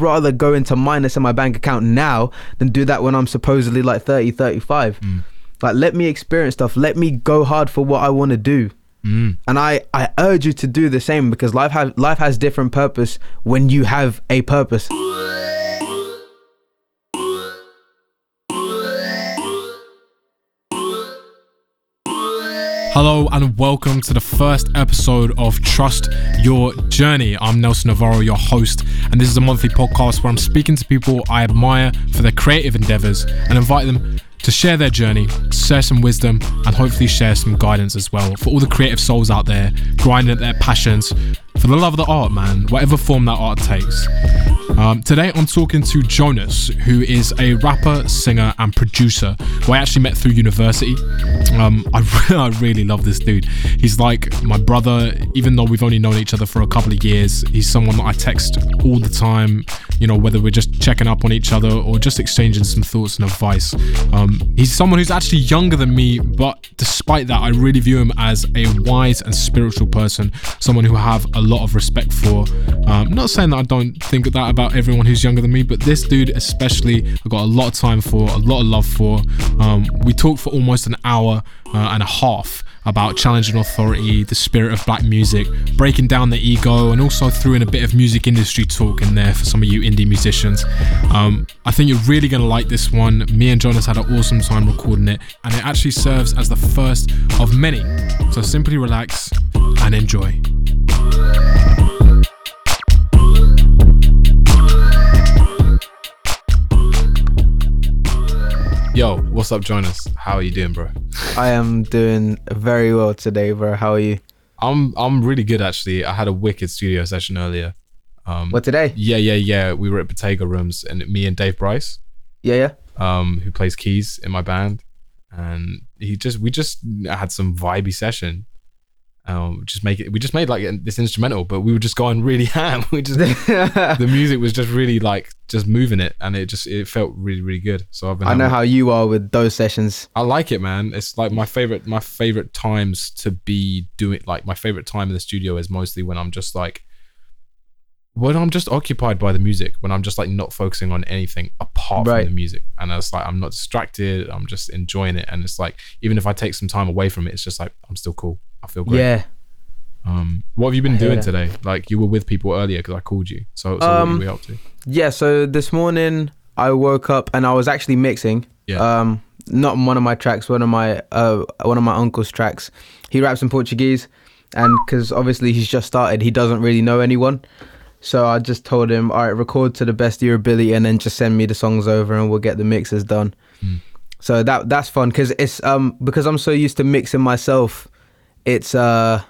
rather go into minus in my bank account now than do that when I'm supposedly like 30, 35. Mm. Like, let me experience stuff. Let me go hard for what I want to do. Mm. And I, I urge you to do the same because life has life has different purpose when you have a purpose. Hello and welcome to the first episode of Trust Your Journey. I'm Nelson Navarro, your host, and this is a monthly podcast where I'm speaking to people I admire for their creative endeavors and invite them to share their journey, share some wisdom, and hopefully share some guidance as well for all the creative souls out there grinding at their passions for the love of the art, man, whatever form that art takes. Um, today I'm talking to Jonas, who is a rapper, singer, and producer who I actually met through university. Um, I, I really love this dude. He's like my brother, even though we've only known each other for a couple of years. He's someone that I text all the time, you know, whether we're just checking up on each other or just exchanging some thoughts and advice. Um, he's someone who's actually younger than me, but despite that, I really view him as a wise and spiritual person, someone who have a lot of respect for. Um, not saying that I don't think that about everyone who's younger than me, but this dude especially, I got a lot of time for, a lot of love for. Um, we talked for almost an hour uh, and a half about challenging authority, the spirit of black music, breaking down the ego, and also threw in a bit of music industry talk in there for some of you indie musicians. Um, I think you're really going to like this one. Me and Jonas had an awesome time recording it, and it actually serves as the first of many. So simply relax and enjoy. Yo, what's up, Jonas? How are you doing, bro? I am doing very well today, bro. How are you? I'm I'm really good actually. I had a wicked studio session earlier. Um, What today? Yeah, yeah, yeah. We were at Bottega Rooms, and me and Dave Bryce, Yeah, yeah. um, who plays keys in my band, and he just we just had some vibey session. Um, just make it. We just made like this instrumental, but we were just going really ham. We just the music was just really like just moving it, and it just it felt really really good. So I've been. I know how you are with those sessions. I like it, man. It's like my favorite. My favorite times to be doing like my favorite time in the studio is mostly when I'm just like when I'm just occupied by the music. When I'm just like not focusing on anything apart Right. from the music, and it's like I'm not distracted. I'm just enjoying it, and it's like even if I take some time away from it, it's just like I'm still cool. I feel great. Yeah. Um, what have you been doing that. today? Like you were with people earlier because I called you. So, so Um, what were we up to? Yeah, so this morning I woke up and I was actually mixing. Yeah. Um not one of my tracks, one of my uh one of my uncle's tracks. He raps in Portuguese and cuz obviously he's just started, he doesn't really know anyone. So I just told him, "All right, record to the best of your ability and then just send me the songs over and we'll get the mixes done." Mm. So that that's fun cuz it's um because I'm so used to mixing myself, it's uh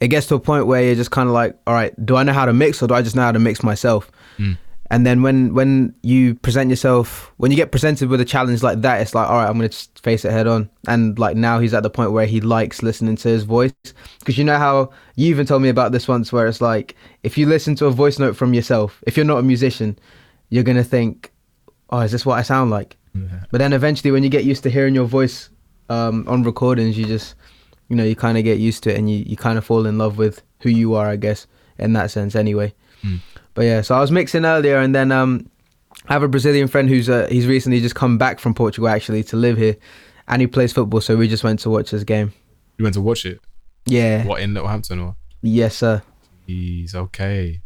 it gets to a point where you're just kind of like, all right, do I know how to mix or do I just know how to mix myself? Mm. And then when when you present yourself, when you get presented with a challenge like that, it's like, all right, I'm gonna just face it head on. And like now he's at the point where he likes listening to his voice because you know how you even told me about this once, where it's like if you listen to a voice note from yourself, if you're not a musician, you're gonna think, oh, is this what I sound like? But then eventually, when you get used to hearing your voice um, on recordings, you just, you know, you kind of get used to it and you, you kind of fall in love with who you are, I guess, in that sense, anyway. Mm. But yeah, so I was mixing earlier, and then um, I have a Brazilian friend who's uh, he's recently just come back from Portugal actually to live here, and he plays football, so we just went to watch his game. You went to watch it. Yeah, What in Littlehampton or? yes, sir. He's okay.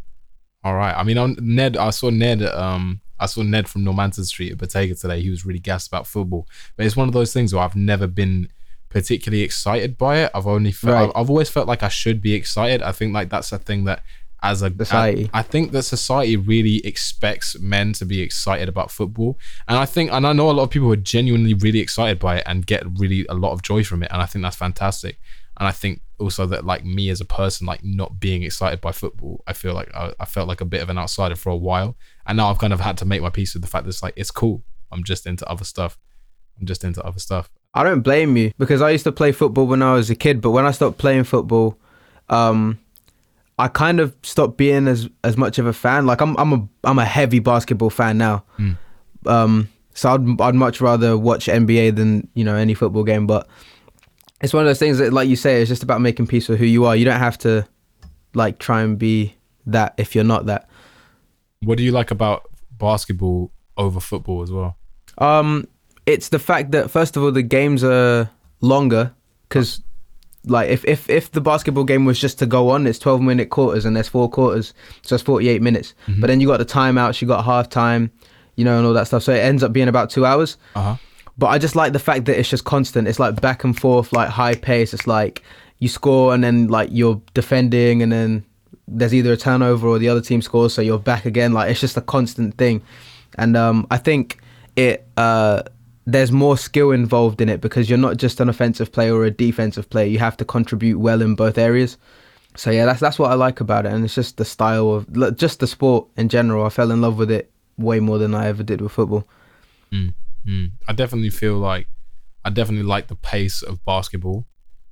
All right. I mean, on Ned, I saw Ned. Um, I saw Ned from Normanton Street at Bottega today. He was really gassed about football, but it's one of those things where I've never been particularly excited by it. I've only felt. Right. I've, I've always felt like I should be excited. I think like that's a thing that as a Society. I, I think that society really expects men to be excited about football, and I think and I know a lot of people are genuinely really excited by it and get really a lot of joy from it, and I think that's fantastic. And I think also that like me as a person, like not being excited by football, I feel like I, I felt like a bit of an outsider for a while, and now I've kind of had to make my peace with the fact that it's like it's cool. I'm just into other stuff. I'm just into other stuff. I don't blame you because I used to play football when I was a kid, but when I stopped playing football, um, I kind of stopped being as as much of a fan. Like I'm I'm a I'm a heavy basketball fan now. Mm. Um, so I'd I'd much rather watch NBA than you know any football game. But it's one of those things that, like you say, it's just about making peace with who you are. You don't have to like try and be that if you're not that. What do you like about basketball over football as well? Um, it's the fact that first of all the games are longer because like if, if if the basketball game was just to go on, it's twelve minute quarters and there's four quarters, so it's forty eight minutes. Mm-hmm. But then you got the timeouts, you got half time, you know, and all that stuff. So it ends up being about two hours. Uh huh. But I just like the fact that it's just constant. It's like back and forth, like high pace. It's like you score and then like you're defending and then there's either a turnover or the other team scores, so you're back again. Like it's just a constant thing, and um, I think it uh, there's more skill involved in it because you're not just an offensive player or a defensive player. You have to contribute well in both areas. So yeah, that's that's what I like about it, and it's just the style of just the sport in general. I fell in love with it way more than I ever did with football. Mm, mm. I definitely feel like I definitely like the pace of basketball.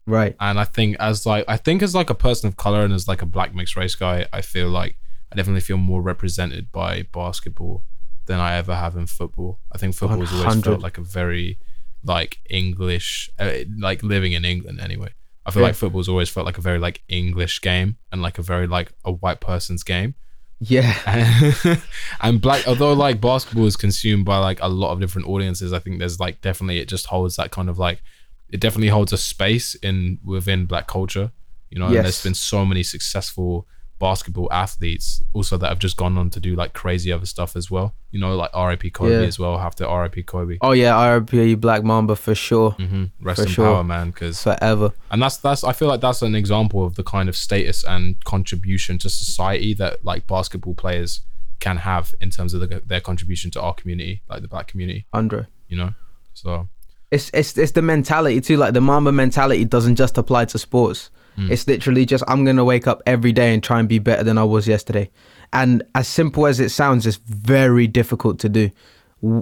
Right. and I think as like I think as like a person of color and as like a black mixed race guy, I feel like I definitely feel more represented by basketball than I ever have in football. I think football has always felt like a very like English, uh, like living in England anyway. I feel Yeah. like football's always felt like a very like English game and like a very like a white person's game. Yeah. and, and black although like basketball is consumed by like a lot of different audiences i think there's like definitely it just holds that kind of like it definitely holds a space in within black culture you know and there's Yes. been so many successful basketball athletes also that have just gone on to do like crazy other stuff as well you know like rip kobe Yeah. as well have to rip kobe Oh yeah, RP Black Mamba for sure, hmm rest For in sure. power man because forever. and that's that's i feel like that's an example of the kind of status and contribution to society that like basketball players can have in terms of the, their contribution to our community like the black community Andre. you know so It's it's it's the mentality too. Like the Mamba mentality doesn't just apply to sports. Hmm. It's literally just I'm gonna wake up every day and try and be better than I was yesterday. And as simple as it sounds, it's very difficult to do.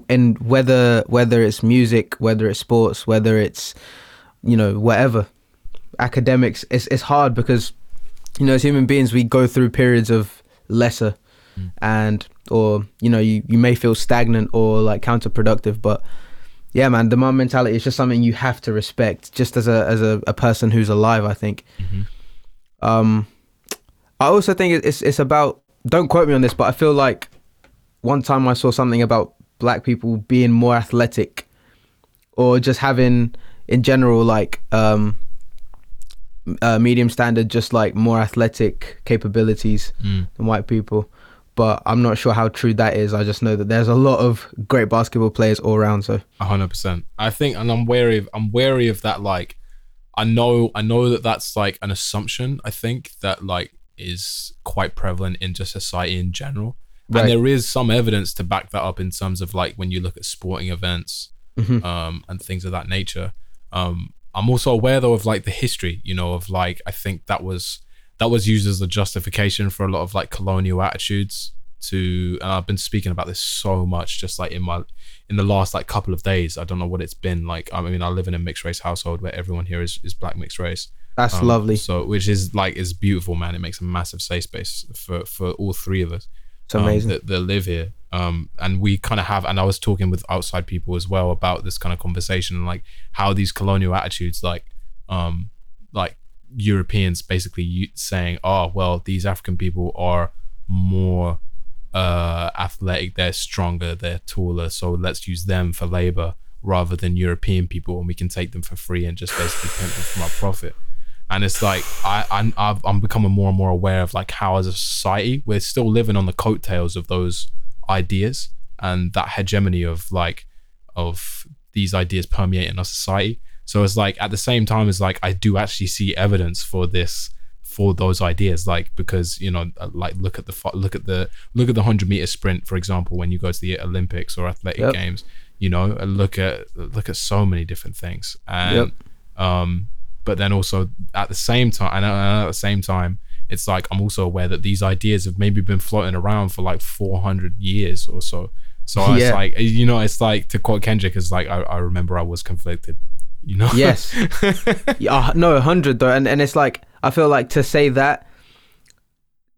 And whether whether it's music, whether it's sports, whether it's you know whatever academics, it's it's hard because you know as human beings we go through periods of lesser hmm. and or you know you, you may feel stagnant or like counterproductive but yeah man the Mamba mentality is just something you have to respect just as a as a, a person who's alive i think. Um i also think it's it's about don't quote me on this but i feel like one time i saw something about black people being more athletic or just having in general like um uh, medium standard just like more athletic capabilities mm, than white people but i'm not sure how true that is i just know that there's a lot of great basketball players all around so 100% i think and i'm wary of i'm wary of that like i know i know that that's like an assumption i think that like is quite prevalent in just society in general Right. and there is some evidence to back that up in terms of like when you look at sporting events Mhm. um, and things of that nature. Um, I'm also aware though of like the history, you know, of like I think that was that was used as a justification for a lot of like colonial attitudes to and I've been speaking about this so much just like in my in the last like couple of days. I don't know what it's been like. I mean, I live in a mixed race household where everyone here is, is black mixed race. that's Um, lovely So which is like is beautiful, man. It makes a massive safe space for for all three of us it's amazing um, that, that live here. Um, and we kind of have, and I was talking with outside people as well about this kind of conversation, like how these colonial attitudes, like, um, like Europeans basically saying, "Oh, well, these African people are more uh athletic, they're stronger, they're taller, so let's use them for labor rather than European people, and we can take them for free and just basically pimp them for our profit." and it's like I, I'm I've, I'm becoming more and more aware of like how as a society we're still living on the coattails of those ideas and that hegemony of like of these ideas permeating our society. So it's like at the same time as like I do actually see evidence for this for those ideas like because you know uh, like look at the look at the look at the 100 meter sprint for example when you go to the olympics or athletic Yep. games you know look at look at so many different things. And um but then also at the same time and at the same time it's like i'm also aware that these ideas have maybe been floating around for like 400 years or so. So it's like you know it's like to quote kendrick is like I, I remember i was conflicted you know Yes. yeah, no, hundred though, and and it's like I feel like to say that.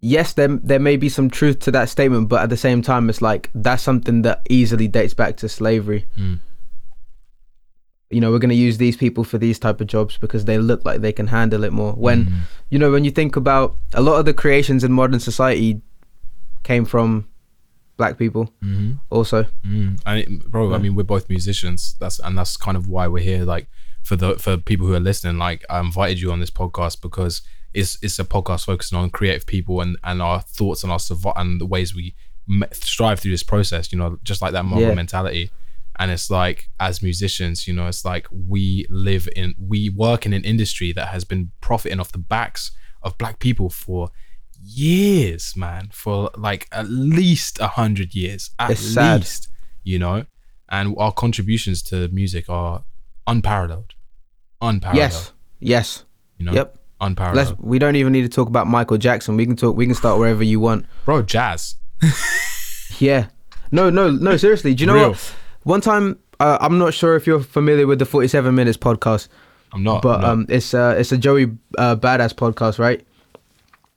Yes, there there may be some truth to that statement, but at the same time, it's like that's something that easily dates back to slavery. Mm. You know, we're going to use these people for these type of jobs because they look like they can handle it more. When Mm. you know, when you think about a lot of the creations in modern society came from black people Mm-hmm. also. Mm. And it, bro, I mean, we're both musicians. That's and that's kind of why we're here. Like for the for people who are listening, like I invited you on this podcast because it's it's a podcast focusing on creative people and and our thoughts and our survi- and the ways we strive through this process. You know, just like that Mamba Yeah. mentality. And it's like as musicians, you know, it's like we live in we work in an industry that has been profiting off the backs of black people for years, man, for like at least a hundred years, at It's sad. least, you know, and our contributions to music are unparalleled, unparalleled. Yes, yes, you know, yep. unparalleled, Let's. We don't even need to talk about Michael Jackson. We can talk. We can start wherever you want. bro. Jazz, Yeah. No, no, no. Seriously. Do you know Real. what? One time, uh, I'm not sure if you're familiar with the 47 Minutes podcast. I'm not, but I'm not. um, it's uh, it's a Joey uh, Badass podcast, right?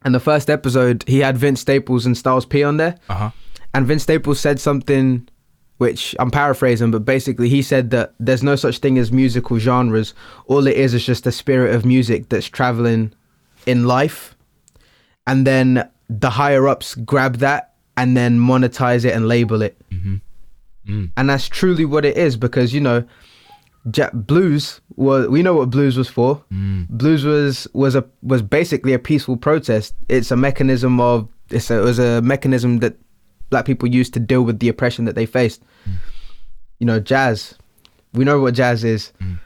And the first episode, he had Vince Staples and Styles P on there, uh huh, and Vince Staples said something, which I'm paraphrasing, but basically he said that there's no such thing as musical genres. All it is is just the spirit of music that's traveling in life, and then the higher ups grab that and then monetize it and label it, mm-hmm. mm. and that's truly what it is because you know. Blues was we know what blues was for Mm. blues was was a was basically a peaceful protest. It's a mechanism of it's a, it was a mechanism that black people used to deal with the oppression that they faced. You know, jazz. We know what jazz is. Mm.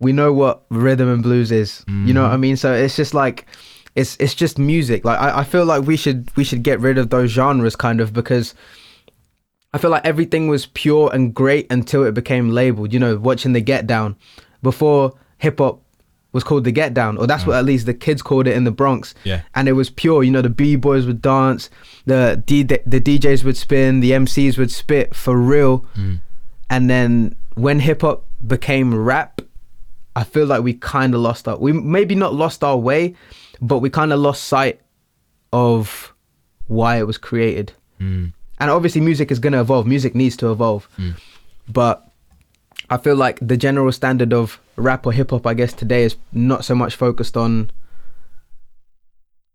We know what rhythm and blues is. You know what I Mhm. mean? So it's just like it's it's just music. Like I, I feel like we should we should get rid of those genres kind of because I feel like everything was pure and great until it became labeled. You know, watching the Get Down before hip hop was called the Get Down, or that's what at least the kids called it in the Bronx. Yeah. And it was pure. You know, the b boys would dance, the D- the DJs would spin, the MCs would spit for real. Mm. And then when hip hop became rap, I feel like we kind of lost our. We maybe not lost our way, but we kind of lost sight of why it was created Mm. and obviously music is going to evolve music needs to evolve Mm. but i feel like the general standard of rap or hip-hop i guess today is not so much focused on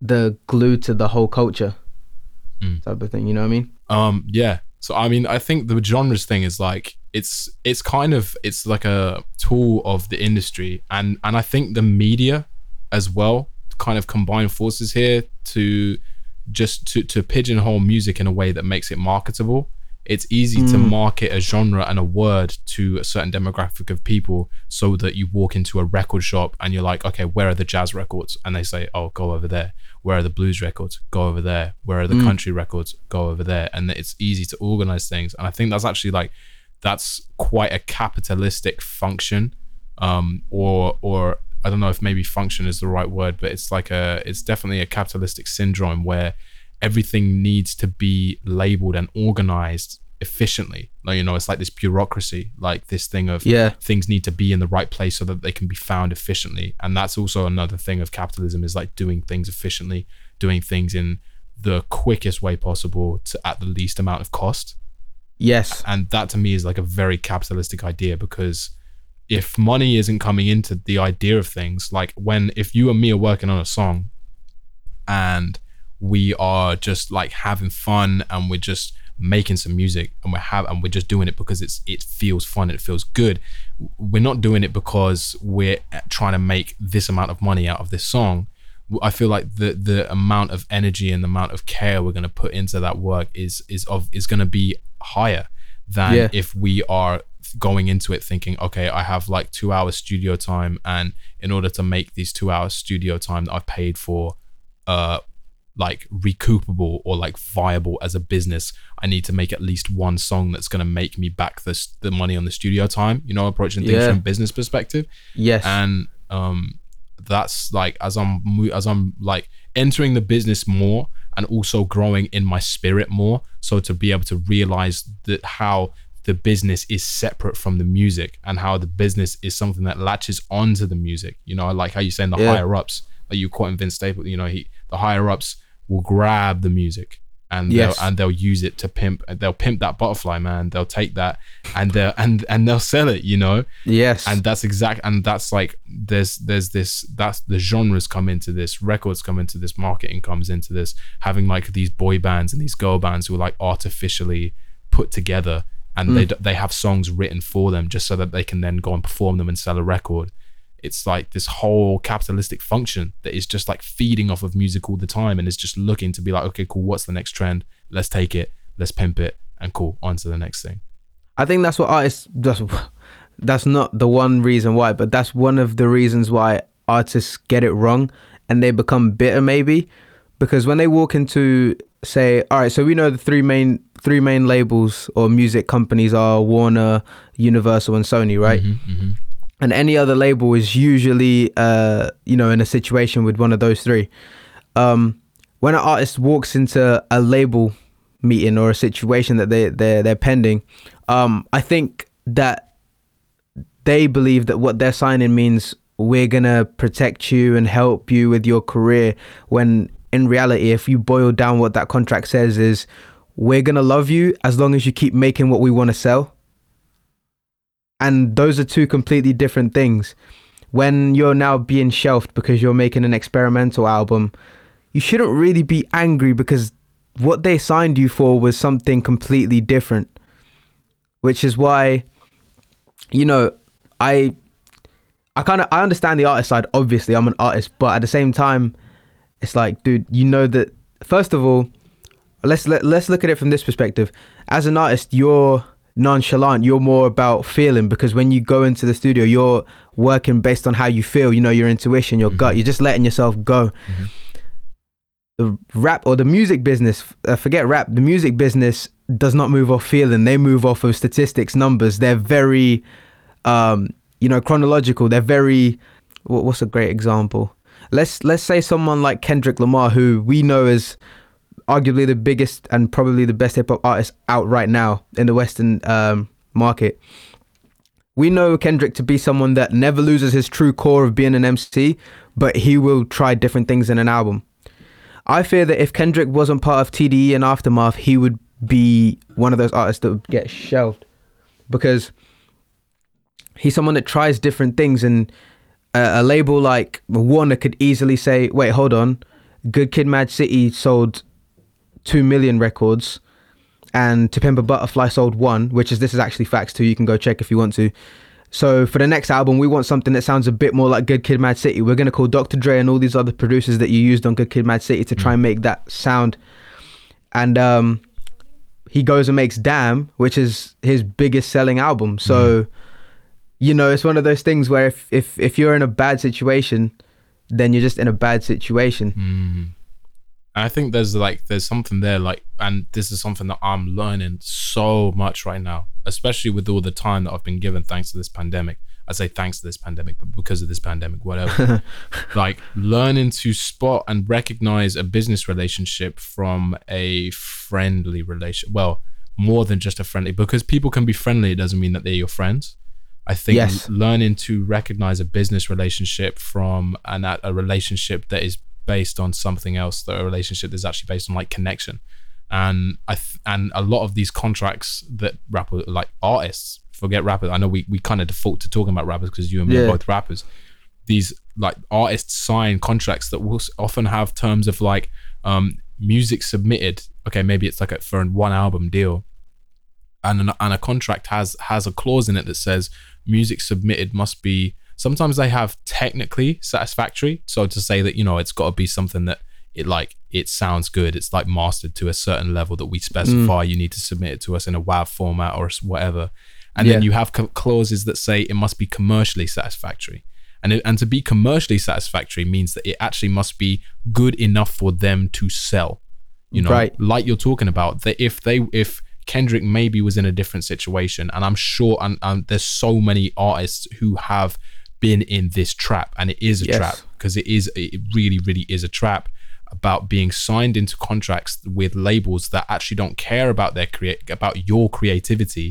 the glue to the whole culture Mm. type of thing you know what i mean Um, yeah. So I mean, I think the genres thing is like it's it's kind of it's like a tool of the industry, and and I think the media as well kind of combine forces here to just to to pigeonhole music in a way that makes it marketable. It's easy to Mm. market a genre and a word to a certain demographic of people so that you walk into a record shop and you're like, okay, where are the jazz records? And they say, oh, go over there. Where are the blues records? Go over there. Where are the Mm. country records? Go over there. And it's easy to organize things. And I think that's actually like, that's quite a capitalistic function. Um, or, or I don't know if maybe function is the right word, but it's like a, it's definitely a capitalistic syndrome where everything needs to be labeled and organized efficiently. Like, you know, it's like this bureaucracy, like this thing of yeah things need to be in the right place so that they can be found efficiently. And that's also another thing of capitalism is like doing things efficiently, doing things in the quickest way possible to at the least amount of cost. yes And that to me is like a very capitalistic idea because if money isn't coming into the idea of things, like when if you and me are working on a song and we are just like having fun and we're just making some music and we're have and we're just doing it because it's it feels fun it feels good we're not doing it because we're trying to make this amount of money out of this song i feel like the the amount of energy and the amount of care we're going to put into that work is is of is going to be higher than Yeah. if we are going into it thinking okay i have like two hours studio time and in order to make these two hours studio time that i've paid for uh like recoupable or like viable as a business i need to make at least one song that's going to make me back this the money on the studio time you know approaching things Yeah. from a business perspective yes and um that's like as i'm as i'm like entering the business more and also growing in my spirit more so to be able to realize that how the business is separate from the music and how the business is something that latches onto the music you know like how you saying the Yeah. higher ups like you quoting vince staples you know he the higher ups will grab the music and Yes. they'll, and they'll use it to pimp they'll pimp that butterfly man. They'll take that and they'll and and they'll sell it you know? Yes. and that's exact and that's like there's there's this that's the genres come into this records come into this marketing comes into this. Having like these boy bands and these girl bands who are like artificially put together and they mm. they have songs written for them just so that they can then go and perform them and sell a record it's like this whole capitalistic function that is just like feeding off of music all the time and is just looking to be like okay cool what's the next trend let's take it let's pimp it and cool on to the next thing I think that's what artists. That's that's not the one reason why, but that's one of the reasons why artists get it wrong and they become bitter, maybe, because when they walk into say, all right, so we know the three main three main labels or music companies are Warner, Universal, and Sony, right? mm-hmm. And any other label is usually uh you know in a situation with one of those three. Um when an artist walks into a label meeting or a situation that they they're, they're pending um i think that they believe that what they're signing means we're gonna protect you and help you with your career when in reality if you boil down what that contract says is we're gonna love you as long as you keep making what we want to sell and those are two completely different things. When you're now being shelved because you're making an experimental album you shouldn't really be angry because what they signed you for was something completely different. Which is why you know i i kind of i understand the artist side obviously i'm an artist but at the same time it's like dude you know that first of all let's let, let's look at it from this perspective. As an artist you're nonchalant. You're more about feeling because when you go into the studio you're working based on how you feel. You know your intuition your gut. You're just letting yourself go. The rap or the music business uh, forget rap. The music business does not move off feeling. They move off of statistics numbers. They're very um you know chronological. They're very what's a great example? Let's let's say someone like Kendrick Lamar who we know as arguably the biggest and probably the best hip hop artist out right now in the western um market. We know Kendrick to be someone that never loses his true core of being an MC, but he will try different things in an album. I fear that if Kendrick wasn't part of TDE and Aftermath, he would be one of those artists that would get shelved. Because he's someone that tries different things and a, a label like Warner could easily say, "Wait, hold on, Good Kid, Mad City sold two million records, and To Pimp a Butterfly sold one, which is this is actually facts too. You can go check if you want to." So for the next album, we want something that sounds a bit more like Good Kid, Mad City. We're gonna call Dr. Dre and all these other producers that you used on Good Kid, Mad City to try and make that sound. And um, he goes and makes Damn, which is his biggest selling album. So, you know, it's one of those things where if, if if you're in a bad situation, then you're just in a bad situation. Mm. I think there's like there's something there like and this is something that I'm learning so much right now, especially with all the time that I've been given thanks to this pandemic. I say thanks to this pandemic, but because of this pandemic, whatever. like learning to spot and recognize a business relationship from a friendly relation. Well, more than just a friendly because people can be friendly, it doesn't mean that they're your friends. I think Yes. learning to recognize a business relationship from an, a relationship that is based on something else, that a relationship is actually based on like connection. And I th- and a lot of these contracts that rapper like artists forget rappers. I know we, we kind of default to talking about rappers because you and me are both rappers. These like artists sign contracts that will often have terms of like um music submitted. Okay, maybe it's like a, for a one album deal, and an, and a contract has has a clause in it that says music submitted must be sometimes they have technically satisfactory. So to say that you know it's got to be something that it like it sounds good it's like mastered to a certain level that we specify mm. you need to submit it to us in a WAV format or whatever. And then you have co- clauses that say it must be commercially satisfactory. And it, and to be commercially satisfactory means that it actually must be good enough for them to sell. You know Right. like you're talking about that if they if kendrick maybe was in a different situation and i'm sure and, and there's so many artists who have been in this trap and it is a Yes. trap because it is it really really is a trap about being signed into contracts with labels that actually don't care about their create about your creativity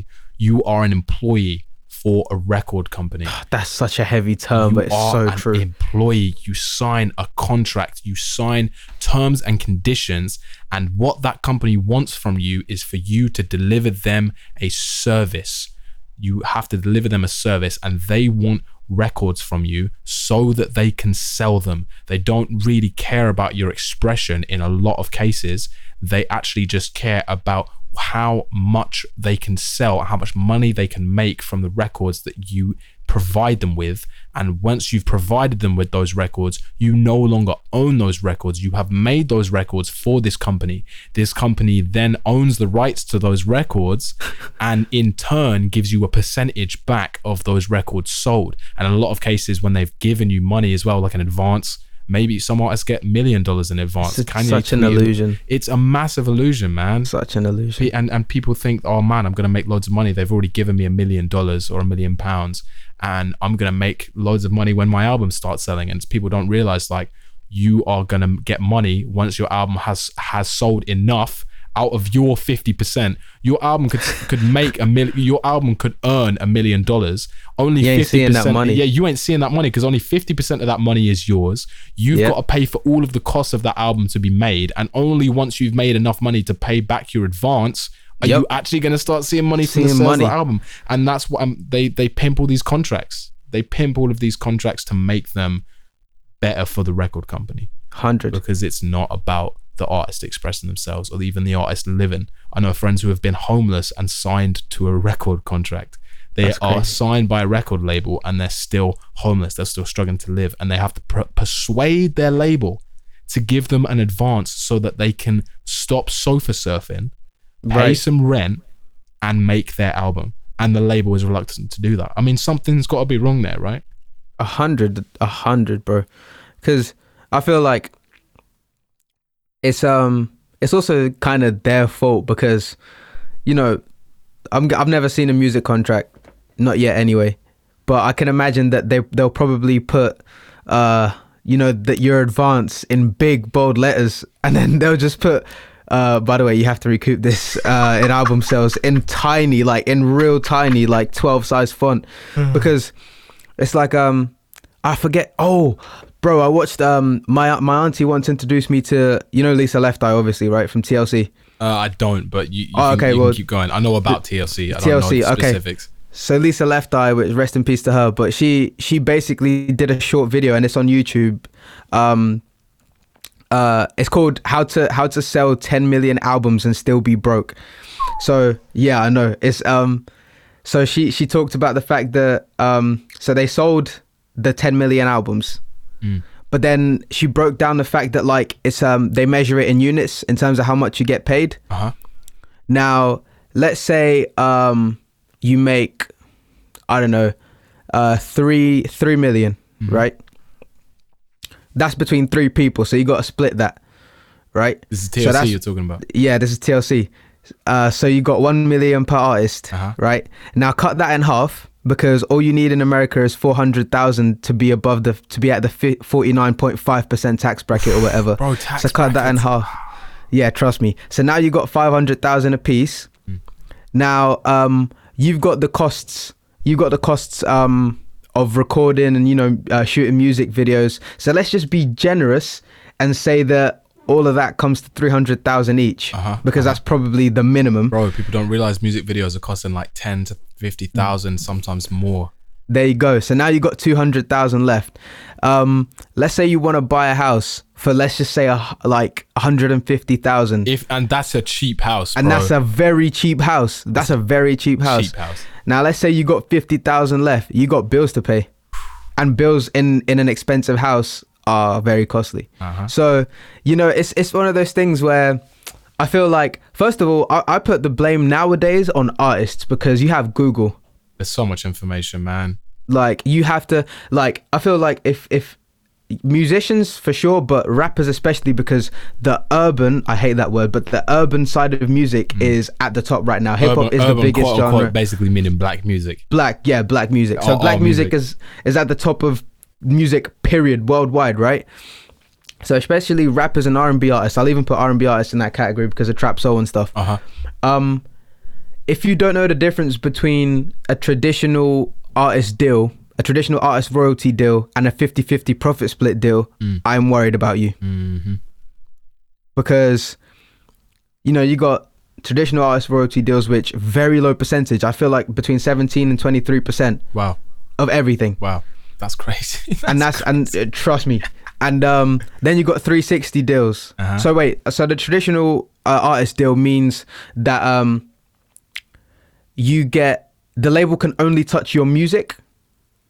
you are an employee for a record company. That's such a heavy term, you but it's are so an true. employee. You sign a contract. You sign terms and conditions, and what that company wants from you is for you to deliver them a service. You have to deliver them a service, and they want records from you so that they can sell them. They don't really care about your expression in a lot of cases. They actually just care about how much they can sell, how much money they can make from the records that you provide them with. And once you've provided them with those records, you no longer own those records. You have made those records for this company. This company then owns the rights to those records and in turn gives you a percentage back of those records sold. And in a lot of cases, when they've given you money as well, like an advance, maybe some artists get million dollars in advance. It's Kanye such an illusion. It's a massive illusion, man. Such an illusion. And and people think, oh man, I'm gonna make loads of money. They've already given me a million dollars or a million pounds, and I'm gonna make loads of money when my album starts selling. And people don't realize like you are gonna get money once your album has has sold enough. Out of your fifty percent, your album could could make a million. Your album could earn a million dollars. Only You ain't fifty seeing that percent. money. Yeah, you ain't seeing that money because only fifty percent of that money is yours. You've Yep. got to pay for all of the costs of that album to be made, and only once you've made enough money to pay back your advance are Yep. you actually going to start seeing money from the sales money. of the album. And that's what um, they they pimp all these contracts. They pimp all of these contracts to make them better for the record company Hundred. because it's not about the artist expressing themselves or even the artist living. I know friends who have been homeless and signed to a record contract. They That's are crazy. signed by a record label and they're still homeless. They're still struggling to live and they have to per- persuade their label to give them an advance so that they can stop sofa surfing, pay Right. some rent, and make their album. And the label is reluctant to do that. I mean, something's got to be wrong there, right? A hundred, a hundred, bro. Because I feel like it's um, it's also kind of their fault because, you know, I'm I've never seen a music contract, not yet anyway, but I can imagine that they they'll probably put, uh, you know, that your advance in big bold letters, and then they'll just put. Uh, by the way, you have to recoup this uh, in album sales in tiny, like in real tiny, like 12 size font, because it's like um I forget. Oh, bro, I watched um my my auntie once introduced me to you know Lisa Left Eye, obviously, right from TLC. Uh, I don't, but you, you, Oh, can, okay, you well, keep going. I know about TLC. I don't know TLC, the okay. So Lisa Left Eye, which rest in peace to her, but she she basically did a short video and it's on YouTube. Um, uh, it's called how to how to sell 10 million albums and still be broke. So yeah, I know it's um. So she she talked about the fact that um. So they sold the 10 million albums, but then she broke down the fact that like it's um they measure it in units in terms of how much you get paid. Uh huh. Now, let's say um you make I don't know uh 3 3 million, right? That's between 3 people, so you got to split that, right? This is So TLC that's- you're talking about. Yeah, this is TLC. Uh so you got 1 million per artist, Uh-huh. right? Now cut that in half because all you need in America is 400,000 to be above the to be at the 49.5% tax bracket or whatever. Bro, tax so cut that in half. Yeah, trust me. So now you got 500,000 a piece. Hmm. Now, um, you've got the costs. You've got the costs um, of recording and you know uh, shooting music videos. So let's just be generous and say that all of that comes to three hundred thousand each, Uh-huh, because that's probably the minimum. Bro, people don't realize music videos are costing like 10 to 50,000, sometimes more. There you go. So now you got two hundred thousand left. Um, let's say you want to buy a house for let's just say a, like one hundred and fifty thousand, If And that's a cheap house, and bro. that's a very cheap house. That's a very cheap house. cheap house. Now let's say you got fifty thousand left. You got bills to pay, and bills in in an expensive house are very costly. Uh-huh. So you know it's it's one of those things where I feel like first of all I, I put the blame nowadays on artists because you have Google. There's so much information, man. Like you have to like I feel like if if musicians for sure but rappers especially because the urban I hate that word but the urban side of music is at the top right now. Hip hop Mm. Urban- is the biggest quote, genre. unquote, basically meaning black music. black yeah black music so black music, music. is is at the top of music period worldwide right so especially rappers and r&b artists i'll even put r&b artists in that category because of trap soul and stuff Uh huh. um if you don't know the difference between a traditional artist deal, a traditional artist royalty deal, and a 50 50 profit split deal, Mm. I'm worried about you Mm-hmm. because, you know, you got traditional artist royalty deals, which very low percentage. I feel like between 17 and 23% Wow. of everything. Wow. That's crazy. and that's and uh, trust me. And um, then you got 360 deals. Uh-huh. So wait, so the traditional uh, artist deal means that um, you get the label can only touch your music.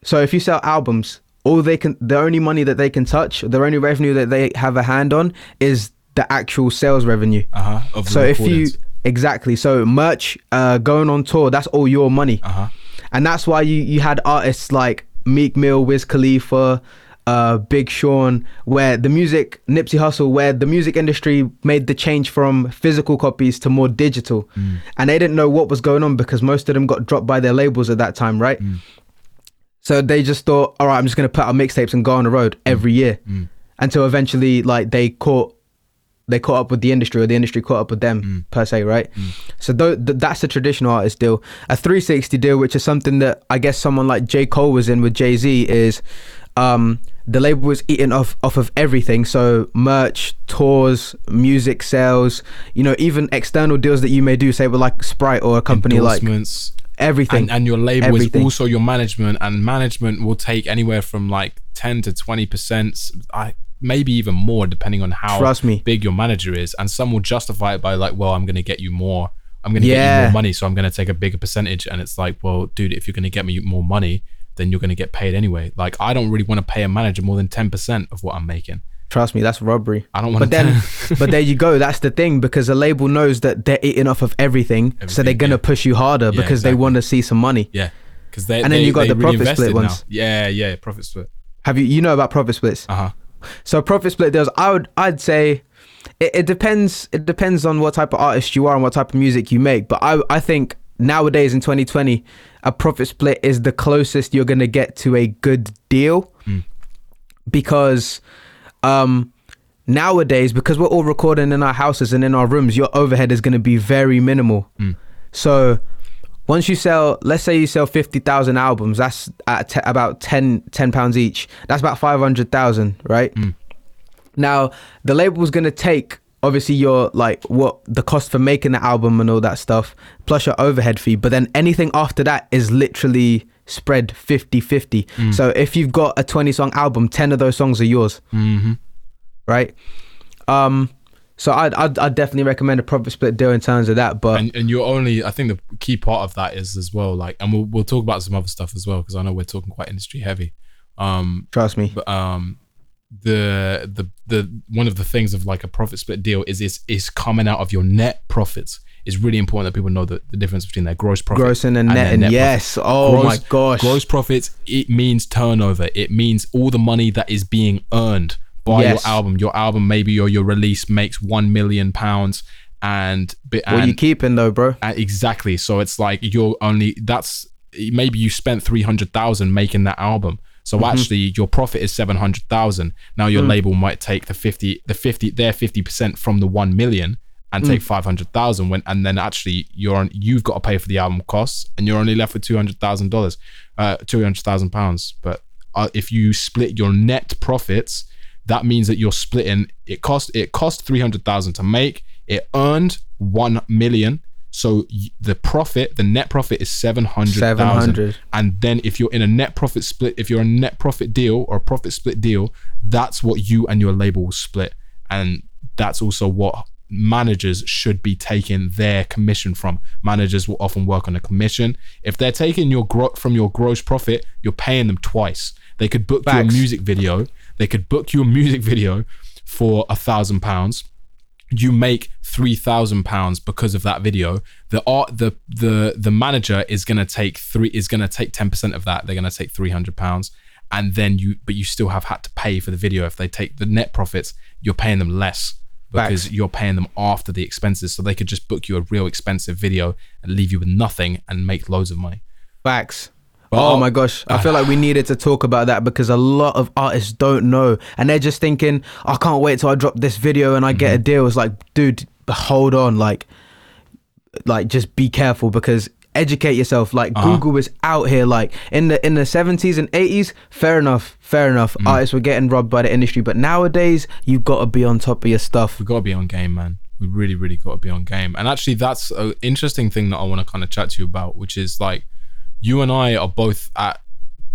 So if you sell albums, all they can, the only money that they can touch, the only revenue that they have a hand on is the actual sales revenue. uh huh. Of the So if you exactly, so merch, uh, going on tour, that's all your money Uh huh. and that's why you you had artists like Meek Mill, Wiz Khalifa, uh, Big Sean, where the music Nipsey Hussle, where the music industry made the change from physical copies to more digital, mm. and they didn't know what was going on because most of them got dropped by their labels at that time, right? Mm. So they just thought, all right, I'm just gonna put out mixtapes and go on the road mm. every year, until eventually, like they caught. They caught up with the industry, or the industry caught up with them, per se, right? So th- th- that's a traditional artist deal. A 360 deal, which is something that I guess someone like J Cole was in with Jay Z, is um, the label was eating off off of everything. So merch, tours, music sales, you know, even external deals that you may do, say with like Sprite or a company like everything. and, and your label Everything. is also your management and management will take anywhere from like 10 to 20 percent i maybe even more depending on how Trust me. big your manager is and some will justify it by like well i'm going to get you more i'm going to get you more money so i'm going to take a bigger percentage and it's like well dude if you're going to get me more money then you're going to get paid anyway like i don't really want to pay a manager more than 10% of what i'm making Trust me, that's robbery. i don't want But to then, but there you go. That's the thing because the label knows that they're eating off of everything, so they're gonna yeah. push you harder Yeah, because they want to see some money. yeah because they And then they- you got the really profit split now. ones. yeah yeah profit split Have you you know about profit splits? uh-huh So profit split deals, I would I'd say it, it depends it depends on what type of artist you are and what type of music you make. But I I think nowadays in 2020, a profit split is the closest you're gonna get to a good deal hmm. because um nowadays because we're all recording in our houses and in our rooms, your overhead is gonna be very minimal. Hmm. So once you sell, let's say you sell 50,000 albums, that's at te- about 10, 10 pounds each. That's about 500,000, right? Hmm. Now, the label label's going to take obviously your like what the cost for making the album and all that stuff plus your overhead fee, but then anything after that is literally spread 50-50. So if you've got a 20 song album, 10 of those songs are yours, mm-hmm. right? Um so I'd, I'd I'd definitely recommend a profit split deal in terms of that, but and, and you're only i think the key part of that is as well like and we'll, we'll talk about some other stuff as well because i know we're talking quite industry heavy um trust me. but um the the the one of the things of like a profit split deal is is is coming out of your net profits it's really important that people know the, the difference between their gross profit Grossing and their netting, net yes. profit. Oh Gross- my gosh. gross profits it means turnover it means all the money that is being earned by Yes. your album your album maybe or your release makes 1 million pounds and, bi- What and you keeping though, bro? uh, exactly. So it's like you're only that's maybe you spent three hundred thousand making that album. So Mm-hmm. actually, your profit is seven hundred thousand. Now Mm. your label might take the fifty, the fifty, their fifty percent from the one million and Mm. take five hundred thousand. When and then actually you're on, you've got to pay for the album costs, and you're only left with two hundred thousand dollars, uh, two hundred thousand pounds. But uh, if you split your net profits, that means that you're splitting. It cost it cost three hundred thousand to make. It earned one million. So the profit, the net profit is seven hundred thousand. 700. And then if you're in a net profit split, if you're a net profit deal or a profit split deal, that's what you and your label will split. And that's also what managers should be taking their commission from. Managers will often work on a commission. If they're taking your gro- from your gross profit, you're paying them twice. They could book you a music video. They could book you a music video for a thousand pounds you make three thousand pounds because of that video. The art, the the the manager is gonna take three is gonna take ten percent of that. They're gonna take three hundred pounds, and then you but you still have had to pay for the video. If they take the net profits, you're paying them less because Facts. you're paying them after the expenses. So they could just book you a real expensive video and leave you with nothing and make loads of money. Facts. But- oh my gosh, I feel like we needed to talk about that because a lot of artists don't know, and they're just thinking, "I can't wait till I drop this video and I get a Mm-hmm. deal." It's like, dude, hold on, like like just be careful because educate yourself. Like Uh-huh. Google is out here. Like in the in the seventies and eighties, fair enough, fair enough. Mm. Artists were getting robbed by the industry, but nowadays you've got to be on top of your stuff. we got to be on game, man. We really, really got to be on game. And actually, that's an interesting thing that I want to kind of chat to you about, which is like you and I are both at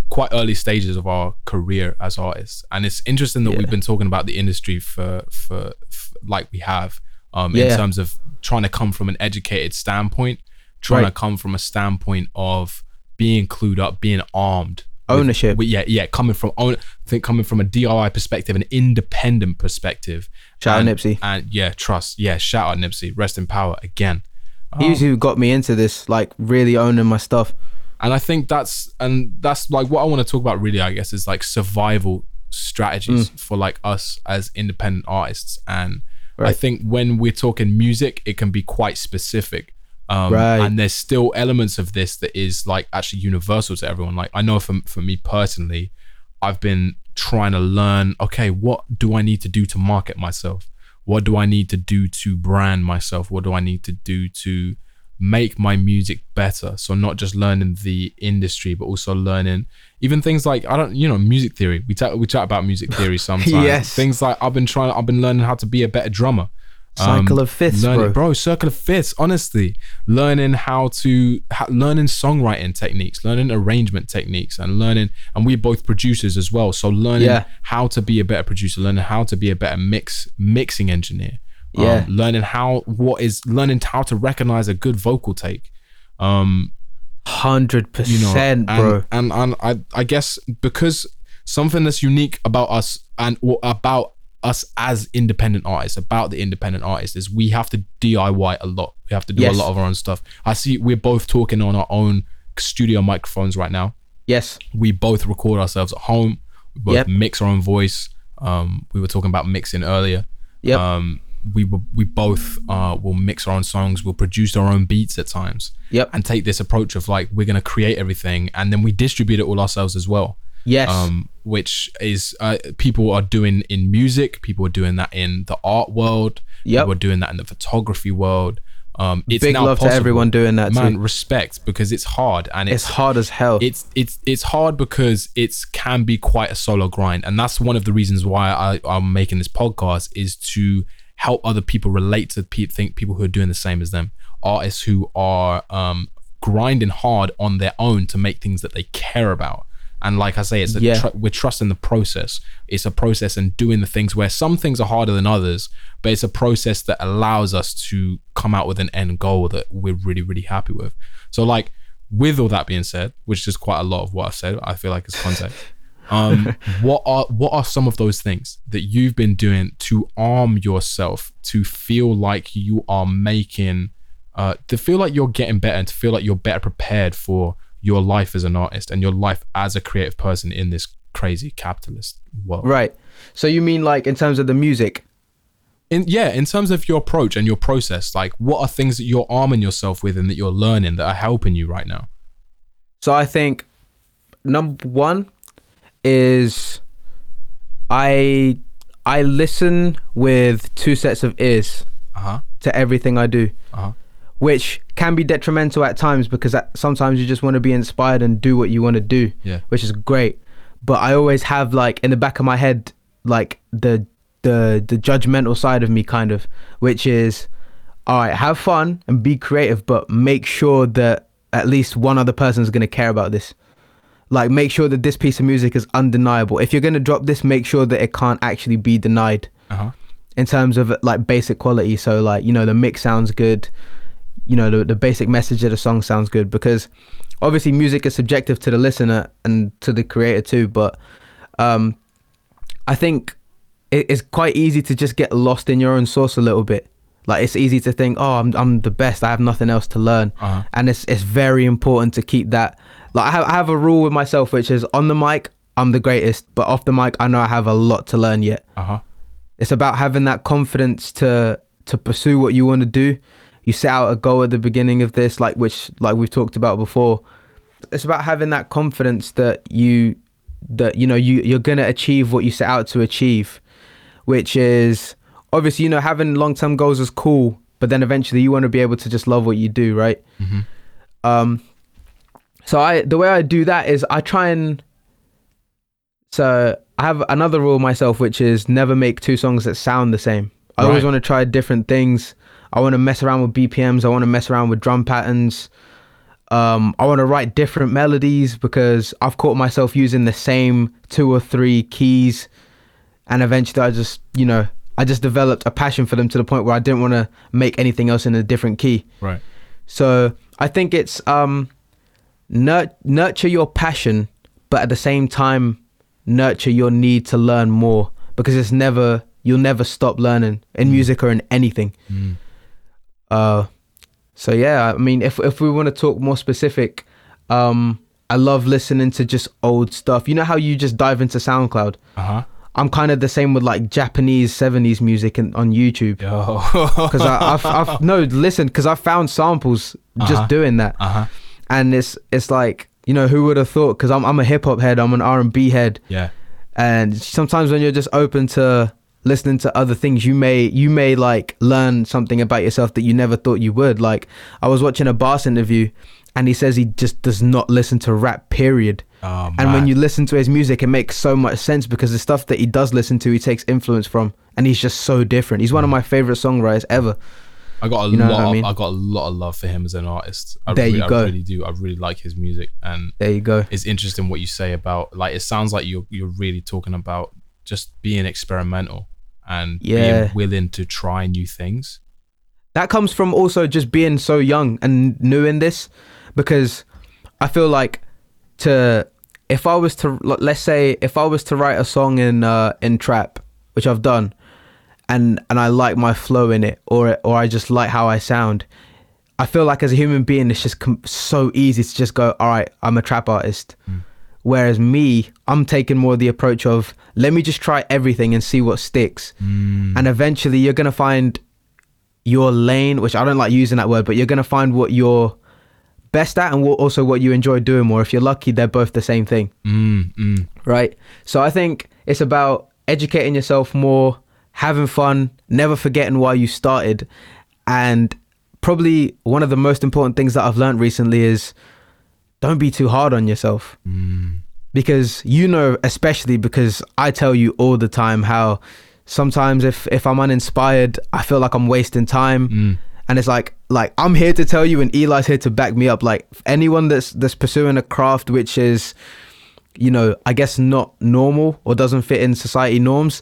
quite early stages of our career as artists, and it's interesting that Yeah. we've been talking about the industry for for, for like we have, um, in terms of trying to come from an educated standpoint, trying Right. to come from a standpoint of being clued up, being armed. Ownership. with- yeah, yeah, coming from own, I think coming from a DIY perspective, an independent perspective. Shout out and, Nipsey. And yeah, trust. Yeah, shout out Nipsey. Rest in power again. He's who got me into this, like really owning my stuff. And I think that's and that's like what I want to talk about really, I guess, is like survival strategies Mm. for like us as independent artists. And I think when we're talking music, it can be quite specific. Um, Right. and there's still elements of this that is like actually universal to everyone. Like I know for for me personally, I've been trying to learn, okay, what do I need to do to market myself? What do I need to do to brand myself? What do I need to do to make my music better? So not just learning the industry, but also learning even things like I don't, you know, music theory. We talk we chat about music theory sometimes. Yes. Things like I've been trying. I've been learning how to be a better drummer. Cycle um, of fifths, learning, bro. Circle of fifths. Honestly, learning how to ha- learning songwriting techniques, learning arrangement techniques, and learning. And we're both producers as well, so learning Yeah. how to be a better producer, learning how to be a better mix mixing engineer. Um, Yeah. learning how what is learning how to recognize a good vocal take. Um, 100 you know, percent, and, bro. And and I I guess because something that's unique about us and about us as independent artists, about the independent artists is we have to DIY a lot. We have to do Yes. a lot of our own stuff. I see we're both talking on our own studio microphones right now. Yes, We both record ourselves at home. We both Yep. mix our own voice. Um, we were talking about mixing earlier. yeah Um, we will, we both uh, will mix our own songs. We'll produce our own beats at times yep, and take this approach of like we're gonna create everything and then we distribute it all ourselves as well. yes. Um, which is uh, people are doing in music, people are doing that in the art world, Yep. people are doing that in the photography world. Um, it's Big now love to everyone doing that Man, too. respect because it's hard and It's it's hard as hell. it's it's it's hard because it's can be quite a solo grind and that's one of the reasons why I, i'm making this podcast is to help other people relate to pe- think people who are doing the same as them. Artists who are um grinding hard on their own to make things that they care about. And like i say it's a Yeah. tr- we're trusting the process. It's a process and doing the things where some things are harder than others but it's a process that allows us to come out with an end goal that we're really really happy with. So like with all that being said which is quite a lot of what i've said i feel like it's context um what are what are some of those things that you've been doing to arm yourself to feel like you are making uh to feel like you're getting better and to feel like you're better prepared for your life as an artist and your life as a creative person in this crazy capitalist world right. So you mean like in terms of the music? in yeah in terms of your approach and your process like what are things that you're arming yourself with and that you're learning that are helping you right now So I think number one is I I listen with two sets of ears uh-huh to everything I do, uh-huh which can be detrimental at times because sometimes you just want to be inspired and do what you want to do, Yeah. which is great. But I always have like in the back of my head like the the the judgmental side of me kind of, which is all right, have fun and be creative, but make sure that at least one other person is going to care about this. Like, make sure that this piece of music is undeniable. If you're going to drop this, make sure that it can't actually be denied uh-huh in terms of like basic quality. So, like, you know, the mix sounds good, you know, the, the basic message of the song sounds good because obviously music is subjective to the listener and to the creator too. But um, I think it, it's quite easy to just get lost in your own source a little bit. Like it's easy to think, oh, I'm I'm the best. I have nothing else to learn, Uh-huh. and it's it's very important to keep that. Like I have I have a rule with myself, which is on the mic I'm the greatest, but off the mic I know I have a lot to learn yet. uh-huh It's about having that confidence to to pursue what you want to do. You set out a goal at the beginning of this, like which like we've talked about before. It's about having that confidence that you that you know you you're gonna achieve what you set out to achieve, which is obviously you know having long term goals is cool, but then eventually you want to be able to just love what you do, right? Mhm. Um, so I the way I do that is I try and so I have another rule myself, which is never make two songs that sound the same. I always want to try different things. I want to mess around with BPMs. I want to mess around with drum patterns. Um, I want to write different melodies because I've caught myself using the same two or three keys, and eventually I just, you know, I just developed a passion for them to the point where I didn't want to make anything else in a different key. Right. So I think it's um, nurture your passion, but at the same time, nurture your need to learn more because it's never you'll never stop learning in music or in anything. Mm. Uh, so yeah, I mean, if if we want to talk more specific, um, I love listening to just old stuff. You know how you just dive into SoundCloud. Uh huh. I'm kind of the same with like Japanese 70s music in, on YouTube Yo. because I've, I've no listen because I found samples just Uh-huh. doing that Uh huh. And it's it's like you know who would have thought because I'm I'm a hip hop head I'm an R and B head. Yeah. and sometimes when you're just open to listening to other things you may you may like learn something about yourself that you never thought you would. Like I was watching a Bass interview and he says he just does not listen to rap period. Oh, and when you listen to his music it makes so much sense because the stuff that he does listen to he takes influence from and he's just so different. He's one of my favorite songwriters ever I got a You know lot. I of. I got a lot of love for him as an artist. I There really, you I really do. I really like his music, and there you go it's interesting what you say about like it sounds like you're you're really talking about just being experimental and Yeah. being willing to try new things. that comes from also just being so young and new in this because I feel like to if I was to let's say if I was to write a song in uh in trap which I've done and and I like my flow in it or or I just like how I sound I feel like as a human being it's just com- so easy to just go all right I'm a trap artist whereas me I'm taking more the approach of let me just try everything and see what sticks and eventually you're going to find your lane, which I don't like using that word, but you're gonna find what you're best at and what, also what you enjoy doing more. If you're lucky, they're both the same thing, Mm, mm. right? So I think it's about educating yourself more, having fun, never forgetting why you started, and probably one of the most important things that I've learned recently is don't be too hard on yourself. Mm. Because you know especially because I tell you all the time how sometimes if if I'm uninspired I feel like I'm wasting time. Mm. And it's like like I'm here to tell you and Eli's here to back me up. Like anyone that's that's pursuing a craft which is you know I guess not normal or doesn't fit in society norms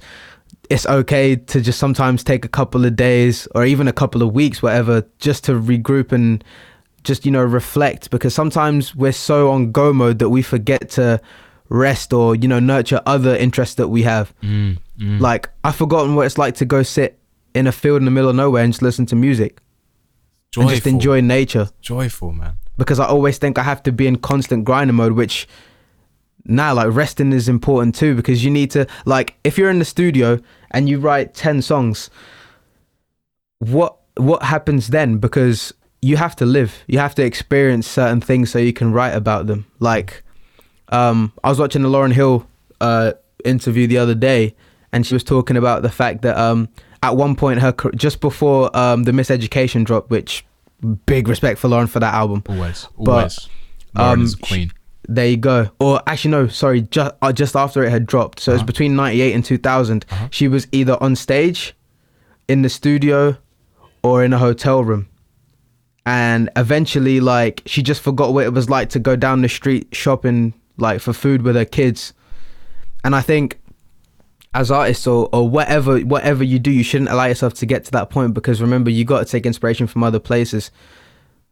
it's okay to just sometimes take a couple of days or even a couple of weeks whatever just to regroup and just you know reflect because sometimes we're so on go mode that we forget to rest or you know nurture other interests that we have Mm, mm. like i've forgotten what it's like to go sit in a field in the middle of nowhere and just listen to music joyful, and just enjoy nature joyful, man. because i always think i have to be in constant grinder mode which now like resting is important too because you need to like if you're in the studio and you write 10 songs what what happens then? Because you have to live. You have to experience certain things so you can write about them. Like um i was watching the Lauryn Hill uh interview the other day and she was talking about the fact that um at one point her just before um the miseducation drop which big respect for Lauryn for that album. Always, But, always. Lauryn um, is a queen. There you go. Or actually, no, sorry, just uh, just after it had dropped. So it was Uh-huh. between '98 and 2000. Uh-huh. She was either on stage, in the studio, or in a hotel room. And eventually, like, she just forgot what it was like to go down the street shopping, like, for food with her kids. And I think, as artists or, or whatever whatever you do, you shouldn't allow yourself to get to that point because remember, you got to take inspiration from other places.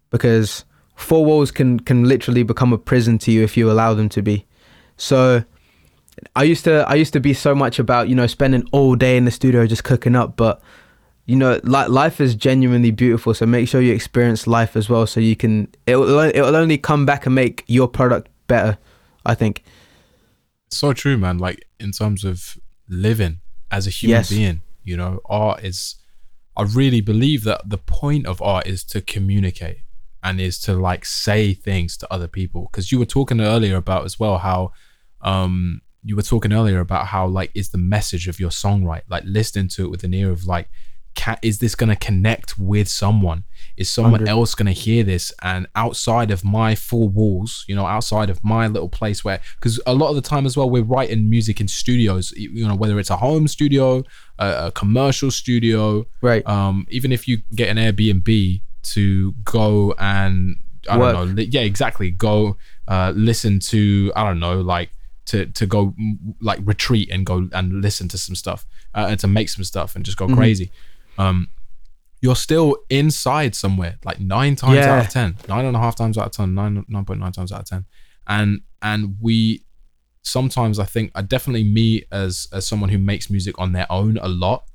Because four walls can can literally become a prison to you if you allow them to be. So I used to I used to be so much about you know spending all day in the studio just cooking up, but you know li- life is genuinely beautiful. So make sure you experience life as well, so you can it will it will only come back and make your product better. I think. so true, man. Like in terms of living as a human Yes. being, you know, art is. I really believe that the point of art is to communicate and is to like say things to other people. Because you were talking earlier about as well how, um, you were talking earlier about how like is the message of your song right? Like listening to it with an ear of like, can, is this going to connect with someone? Is someone 100. else going to hear this? And outside of my four walls, you know, outside of my little place where, because a lot of the time as well, we're writing music in studios, you know, whether it's a home studio, a, a commercial studio, Right. um, even if you get an Airbnb to go and I Work. don't know, yeah, exactly, go uh, listen to I don't know, like to to go like retreat and go and listen to some stuff uh, and to make some stuff and just go crazy. Um, you're still inside somewhere, like nine times out of ten, nine and a half times out of ten, nine nine point nine times out of ten, and and we sometimes I think, uh, definitely me as as someone who makes music on their own a lot.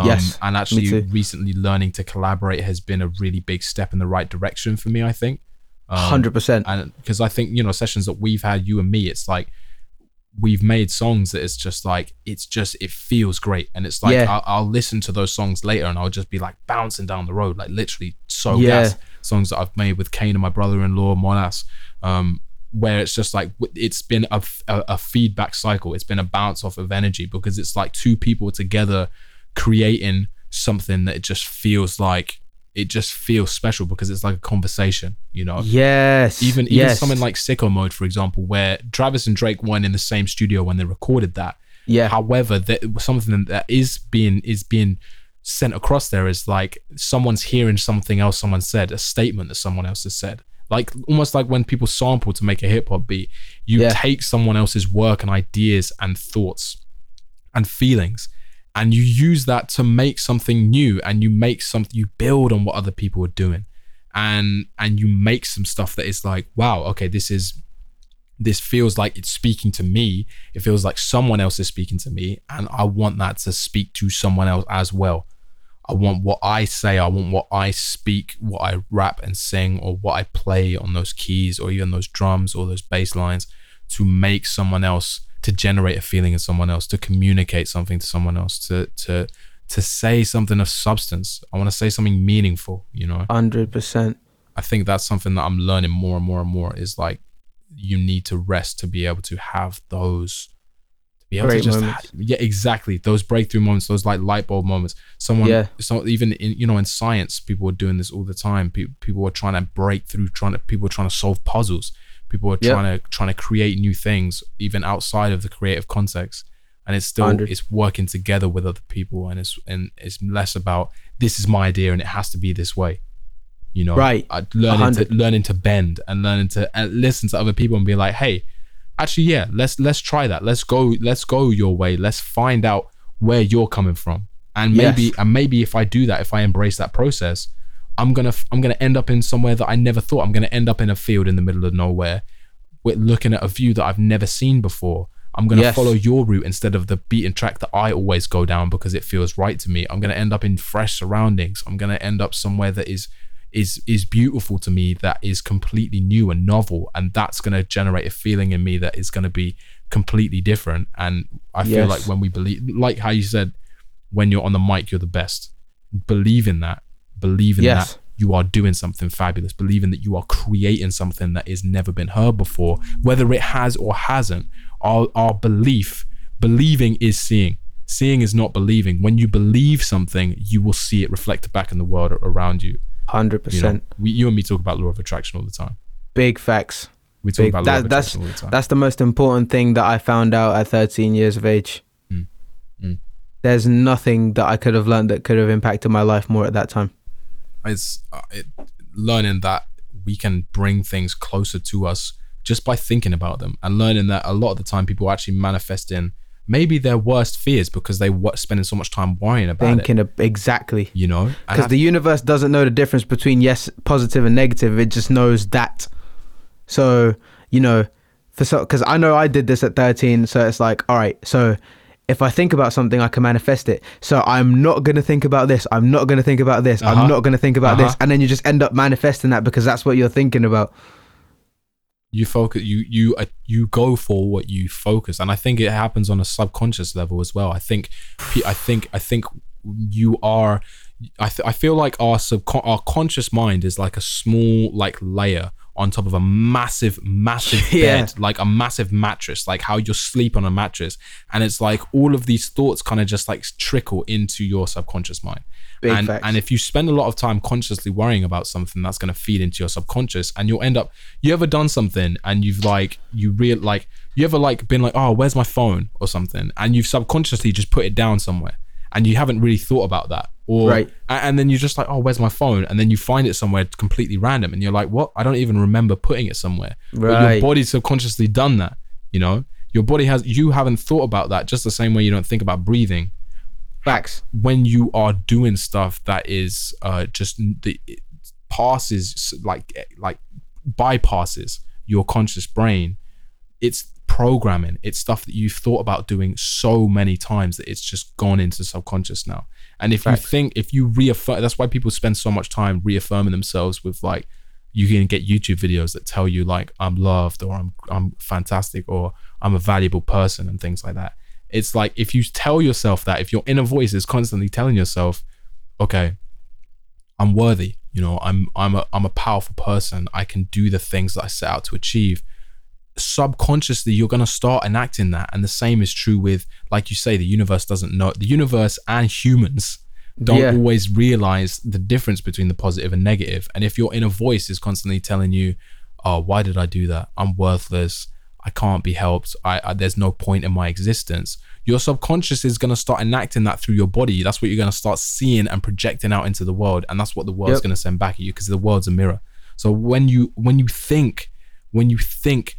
Um, Yes, and actually recently learning to collaborate has been a really big step in the right direction for me. I think. Um, Hundred percent. and because I think you know sessions that we've had, you and me, it's like we've made songs that it's just like it's just it feels great, and it's like Yeah. I'll, I'll listen to those songs later, and I'll just be like bouncing down the road, like literally so Yeah. gas. Songs that I've made with Kane and my brother-in-law Monas, um, where it's just like it's been a a feedback cycle. It's been a bounce off of energy because it's like two people together creating something that it just feels like it just feels special because it's like a conversation, you know Yes. even even yes. something like Sicko Mode, for example, where Travis and Drake weren't in the same studio when they recorded that. yeah. However, that something that is being is being sent across there is like someone's hearing something else someone said, a statement that someone else has said. Like almost like when people sample to make a hip hop beat, you Yeah. take someone else's work and ideas and thoughts and feelings and you use that to make something new and you make something you build on what other people are doing. And and you make some stuff that is like wow okay this is this feels like it's speaking to me. It feels like someone else is speaking to me and i want that to speak to someone else as well. I want what i say i want what i speak what i rap and sing or what i play on those keys or even those drums or those bass lines to make someone else to generate a feeling in someone else to communicate something to someone else to to to say something of substance i want to say something meaningful you know Hundred percent. I think that's something that I'm learning more and more and more is like you need to rest to be able to have those to be able Great to just moments. yeah exactly those breakthrough moments those like light bulb moments someone Yeah. so even in you know in science people are doing this all the time people, people are trying to break through trying to people are trying to solve puzzles people are trying to trying to create new things even outside of the creative context. And it's still 100. it's working together with other people. And it's and it's less about this is my idea and it has to be this way. You know Right. learning to learning to bend and learning to and listen to other people and be like hey actually yeah let's let's try that. Let's go let's go your way. Let's find out where you're coming from. And maybe Yes. and maybe if i do that if i embrace that process i'm gonna i'm gonna end up in somewhere that i never thought. I'm gonna end up in a field in the middle of nowhere with looking at a view that i've never seen before. I'm gonna Yes. follow your route instead of the beaten track that i always go down because it feels right to me. I'm gonna end up in fresh surroundings. I'm gonna end up somewhere that is is is beautiful to me that is completely new and novel and that's going to generate a feeling in me that is going to be completely different. And i feel Yes. like when we believe like how you said when you're on the mic you're the best. Believe in that believe in Yes. that you are doing something fabulous believing that you are creating something that has never been heard before whether it has or hasn't our, our belief believing is seeing seeing is not believing when you believe something you will see it reflected back in the world around you Hundred you know, percent. we, you and me talk about law of attraction all the time. Big facts. We talk Big. about law That, of that's attraction all the time. that's the most important thing that I found out at 13 years of age. Mm. Mm. There's nothing that I could have learned that could have impacted my life more at that time. It's uh, it, learning that we can bring things closer to us just by thinking about them, and learning that a lot of the time people are actually manifesting maybe their worst fears because they were spending so much time worrying about it. Thinking of, exactly. You know, Because the universe doesn't know the difference between yes, positive and negative. It just knows that. So you know, for so because I know I did this at 13. So it's like, all right, so if I think about something, I can manifest it. So I'm not gonna think about this. I'm not gonna think about this. Uh-huh. I'm not gonna think about this. Uh-huh. And then you just end up manifesting that because that's what you're thinking about. you focus you you uh, you go for what you focus and i think it happens on a subconscious level as well i think i think i think you are i, th- I feel like our subcon- our conscious mind is like a small like layer on top of a massive, massive Yeah. bed, like a massive mattress, like how you sleep on a mattress. And it's like all of these thoughts kind of just like trickle into your subconscious mind. Big and, facts. and if you spend a lot of time consciously worrying about something, that's going to feed into your subconscious, and you'll end up. You ever done something and you've like you real like you ever like been like, oh, where's my phone or something, and you've subconsciously just put it down somewhere, and you haven't really thought about that, or Right. and then you're just like, oh, where's my phone, and then you find it somewhere completely random, and you're like, what? I don't even remember putting it somewhere. But your Right. body's subconsciously done that. You know, your body has. You haven't thought about that, just the same way you don't think about breathing Facts. when you are doing stuff that is uh just the it passes like like bypasses your conscious brain it's programming it's stuff that you've thought about doing so many times that it's just gone into subconscious now and if Facts. you think if you reaffirm that's why people spend so much time reaffirming themselves with like you can get YouTube videos that tell you like I'm loved or I'm I'm fantastic or I'm a valuable person and things like that. It's like if you tell yourself that, if your inner voice is constantly telling yourself, okay, I'm worthy, you know, I'm I'm a I'm a powerful person. I can do the things that I set out to achieve. Subconsciously, you're gonna start enacting that. And the same is true with, like you say, the universe doesn't know the universe and humans don't Yeah. always realize the difference between the positive and negative. And if your inner voice is constantly telling you, "Oh, why did I do that? I'm worthless. I can't be helped. I, I there's no point in my existence." Your subconscious is going to start enacting that through your body. That's what you're going to start seeing and projecting out into the world, and that's what the world's Yep. going to send back at you because the world's a mirror. So when you when you think when you think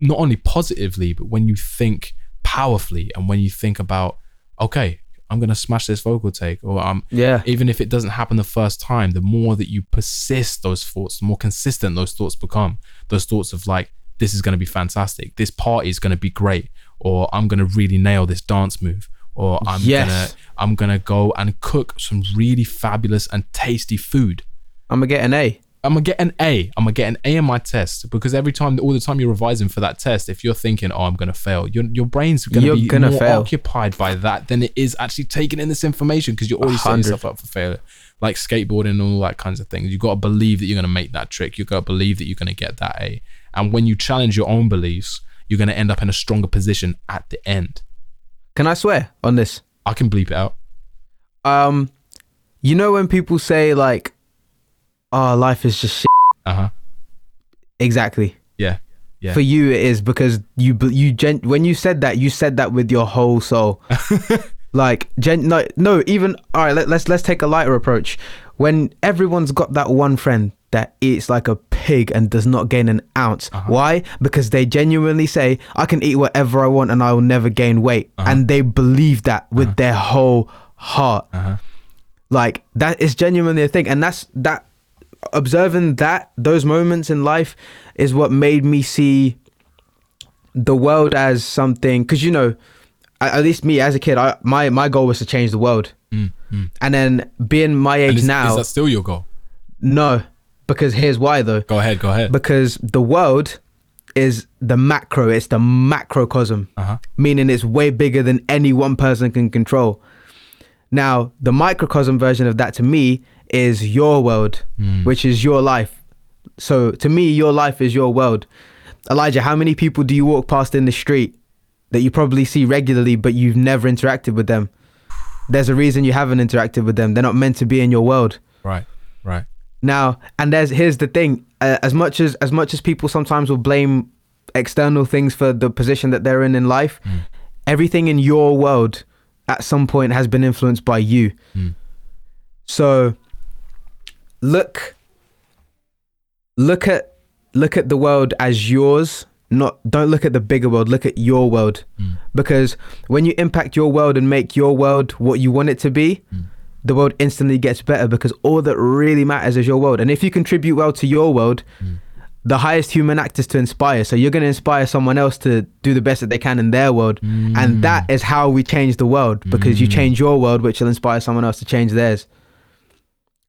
not only positively, but when you think powerfully and when you think about, okay, I'm gonna smash this vocal take, or I'm Yeah. even if it doesn't happen the first time, the more that you persist those thoughts, the more consistent those thoughts become. Those thoughts of like, this is gonna be fantastic, this party is gonna be great, or I'm gonna really nail this dance move, or I'm Yes. gonna I'm gonna go and cook some really fabulous and tasty food. I'm gonna get an A. I'm gonna get an A. I'm gonna get an A in my test because every time, all the time you're revising for that test, if you're thinking, "Oh, I'm gonna fail," your your brain's gonna You're be gonna more fail. occupied by that than it is actually taking in this information because you're already setting yourself up for failure. Like skateboarding and all that kinds of things, you got to believe that you're gonna make that trick. You got to believe that you're gonna get that A. And when you challenge your own beliefs, you're gonna end up in a stronger position at the end. Can I swear on this? I can bleep it out. Um, you know when people say like, "Oh, life is just shit." Uh huh. Exactly. Yeah. Yeah. For you, it is because you you gen- when you said that, you said that with your whole soul. like gen- no no even all right. Let, let's let's take a lighter approach. When everyone's got that one friend that eats like a pig and does not gain an ounce. Uh-huh. Why? Because they genuinely say, "I can eat whatever I want and I will never gain weight," uh-huh. and they believe that with uh-huh. their whole heart. Like that is genuinely a thing, and that's that. Observing that those moments in life is what made me see the world as something. Because you know, at, least me as a kid, I my my goal was to change the world, and then being my age is, now, is that still your goal? no, because here's why though. Go ahead. Go ahead. Because the world is the macro, it's the macrocosm, Uh-huh. meaning it's way bigger than any one person can control. Now, the microcosm version of that to me is your world, hmm. which is your life. So to me, your life is your world. Elijah, how many people do you walk past in the street that you probably see regularly, but you've never interacted with them? There's a reason you haven't interacted with them. They're not meant to be in your world right. Right. now and there's here's the thing uh, as much as as much as people sometimes will blame external things for the position that they're in in life hmm. everything in your world at some point has been influenced by you hmm. so look look at look at the world as yours not don't look at the bigger world look at your world. Hmm. Because when you impact your world and make your world what you want it to be hmm. the world instantly gets better because all that really matters is your world. And if you contribute well to your world hmm. the highest human act is to inspire. So you're going to inspire someone else to do the best that they can in their world. And that is how we change the world because you change your world which will inspire someone else to change theirs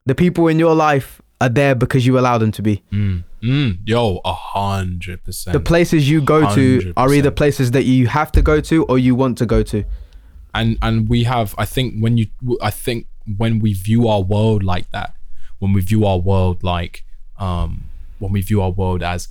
the people in your life are there because you allow them to be Mm. Mm. Yo, a hundred percent. the places you go to are either places that you have to go to or you want to go to and and we have i think when you i think when we view our world like that when we view our world like um when we view our world as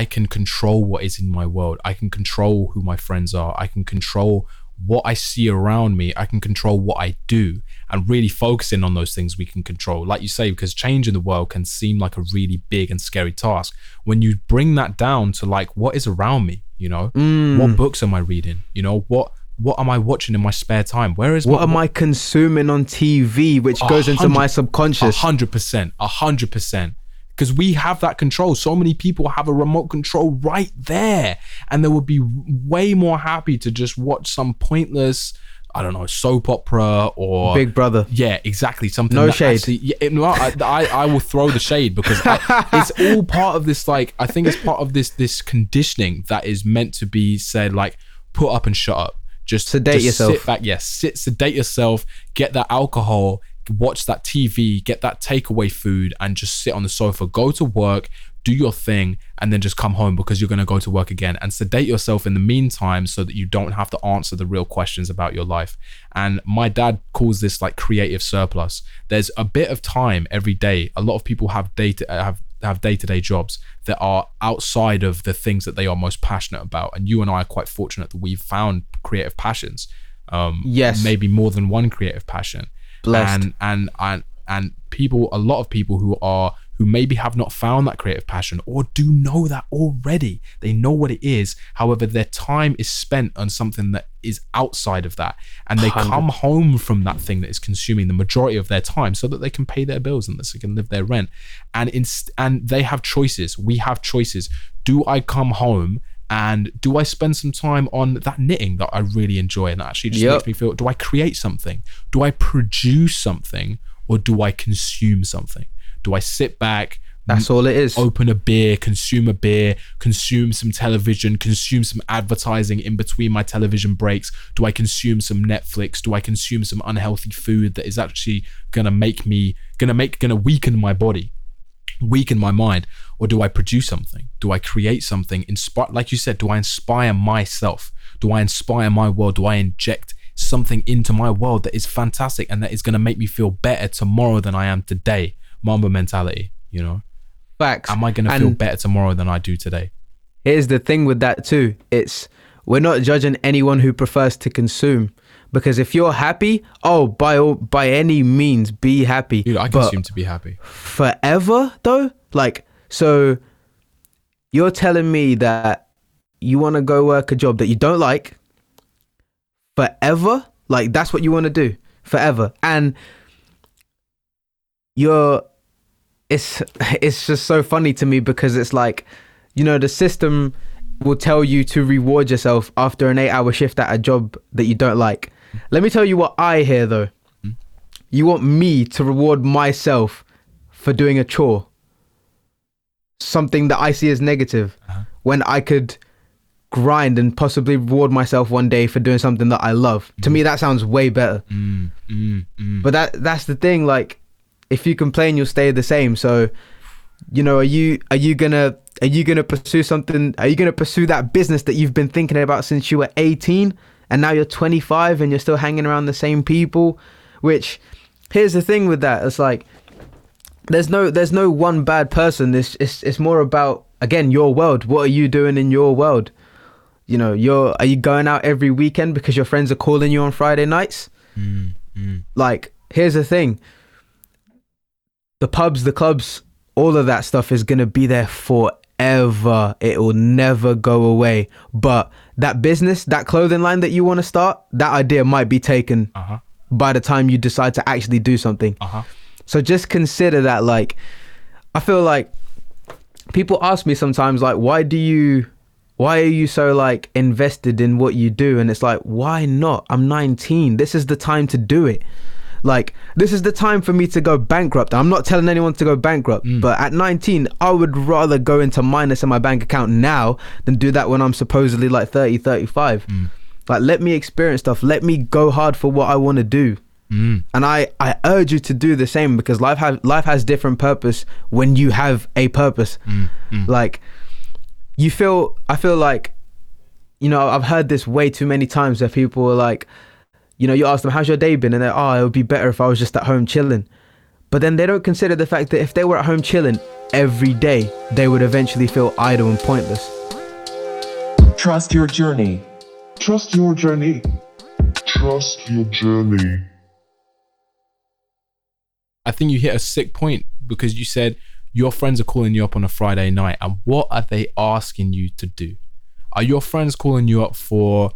I can control what is in my world. I can control who my friends are. I can control what I see around me. I can control what I do and really focusing on those things we can control. Like you say, because change in the world can seem like a really big and scary task. When you bring that down to like what is around me, you know, Mm. what books am I reading? You know, what what am I watching in my spare time? Where is What my, am I consuming on TV, which goes into my subconscious? hundred percent, a hundred percent. Because we have that control. So many people have a remote control right there, and they would be way more happy to just watch some pointless, I don't know, soap opera or Big Brother. yeah, exactly. Something. No that shade. Actually, yeah, it- no, I, I, I will throw the shade because I, it's all part of this. Like, I think it's part of this this conditioning that is meant to be said. Like, put up and shut up. Just Sedate just yourself. Sit back. Yes, sit. Sedate yourself. Get that alcohol. Watch that TV. Get that takeaway food, and just sit on the sofa. Go to work. Do your thing, and then just come home because you're gonna go to work again. And sedate yourself in the meantime, so that you don't have to answer the real questions about your life. And my dad calls this like creative surplus. There's a bit of time every day. A lot of people have data have have day-to-day jobs that are outside of the things that they are most passionate about. And you and I are quite fortunate that we've found creative passions. Um Yes. maybe more than one creative passion. Blessed. And and and and people a lot of people who are who maybe have not found that creative passion or do know that already. They know what it is. However, their time is spent on something that is outside of that. And they Hundred. come home from that thing that is consuming the majority of their time so that they can pay their bills and that they can live their rent. And inst- and they have choices. We have choices. Do I come home and do I spend some time on that knitting that I really enjoy and that actually just Yep. makes me feel do I create something? Do I produce something or do I consume something? Do I sit back, That's all it is. open a beer, consume a beer, consume some television, consume some advertising in between my television breaks? Do I consume some Netflix? Do I consume some unhealthy food that is actually gonna make me gonna make gonna weaken my body? weaken my mind or do i produce something do i create something inspire like you said do i inspire myself do i inspire my world do i inject something into my world that is fantastic and that is going to make me feel better tomorrow than i am today Mamba mentality you know Facts. am i going to feel better tomorrow than i do today Here's the thing with that too. It's we're not judging anyone who prefers to consume because if you're happy, oh, by all, by any means, be happy. dude i But consume to be happy forever though, like so, you're telling me that you want to go work a job that you don't like forever, like that's what you want to do forever, and you're. It's it's just so funny to me because it's like, you know, the system will tell you to reward yourself after an eight-hour shift at a job that you don't like. Let me tell you what I hear though. You want me to reward myself for doing a chore, something that I see as negative, Uh-huh. when I could grind and possibly reward myself one day for doing something that I love. To me, that sounds way better. mm, mm, mm. But that that's the thing. Like, if you complain, you'll stay the same. So, you know, are you are you gonna are you gonna pursue something? Are you gonna pursue that business that you've been thinking about since you were 18, and now you're 25 and you're still hanging around the same people? Which, here's the thing with that. It's like there's no there's no one bad person. It's it's it's more about again your world. What are you doing in your world? You know, you're are you going out every weekend because your friends are calling you on Friday nights? Mm, mm. like here's the thing the pubs the clubs all of that stuff is going to be there forever it will never go away but that business that clothing line that you want to start that idea might be taken uh-huh by the time you decide to actually do something uh-huh so just consider that like I feel like people ask me sometimes like why do you why are you so like invested in what you do and it's like why not? I'm 19. This is the time to do it. Like this is the time for me to go bankrupt. I'm not telling anyone to go bankrupt, but at 19 I would rather go into minus in my bank account now than do that when I'm supposedly like 30, 35. Like let me experience stuff. Let me go hard for what I want to do mm. and I, I urge you to do the same because life has life has different purpose when you have a purpose. Mm, mm. Like you feel I feel like you know I've heard this way too many times where people are like, you know, you ask them how's your day been and they're oh it would be better if I was just at home chilling. But then they don't consider the fact that if they were at home chilling every day, they would eventually feel idle and pointless. Trust your journey. Trust your journey. Trust your journey. I think you hit a sick point because you said your friends are calling you up on a Friday night, and what are they asking you to do? Are your friends calling you up for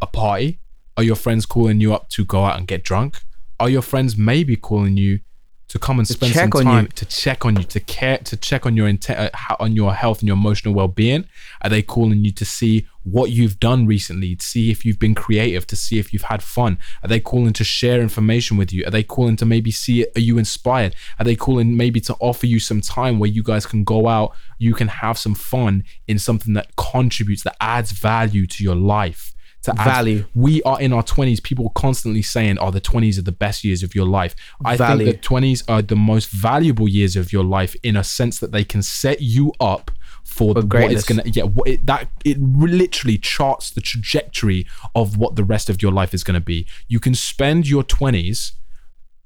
a party? Are your friends calling you up to go out and get drunk? Are your friends maybe calling you to come and To spend check some on time you. to check on you, to care, to check on your intent, uh, on your health and your emotional well-being? Are they calling you to see what you've done recently, to see if you've been creative, to see if you've had fun? Are they calling to share information with you? Are they calling to maybe see are you inspired? Are they calling maybe to offer you some time where you guys can go out, you can have some fun in something that contributes, that adds value to your life? To add- Value. we are in our 20s people are constantly saying oh the 20s are the best years of your life. I Value. think the 20s are the most valuable years of your life in a sense that they can set you up for, the, what it's gonna yeah what it, that it literally charts the trajectory of what the rest of your life is gonna be. You can spend your 20s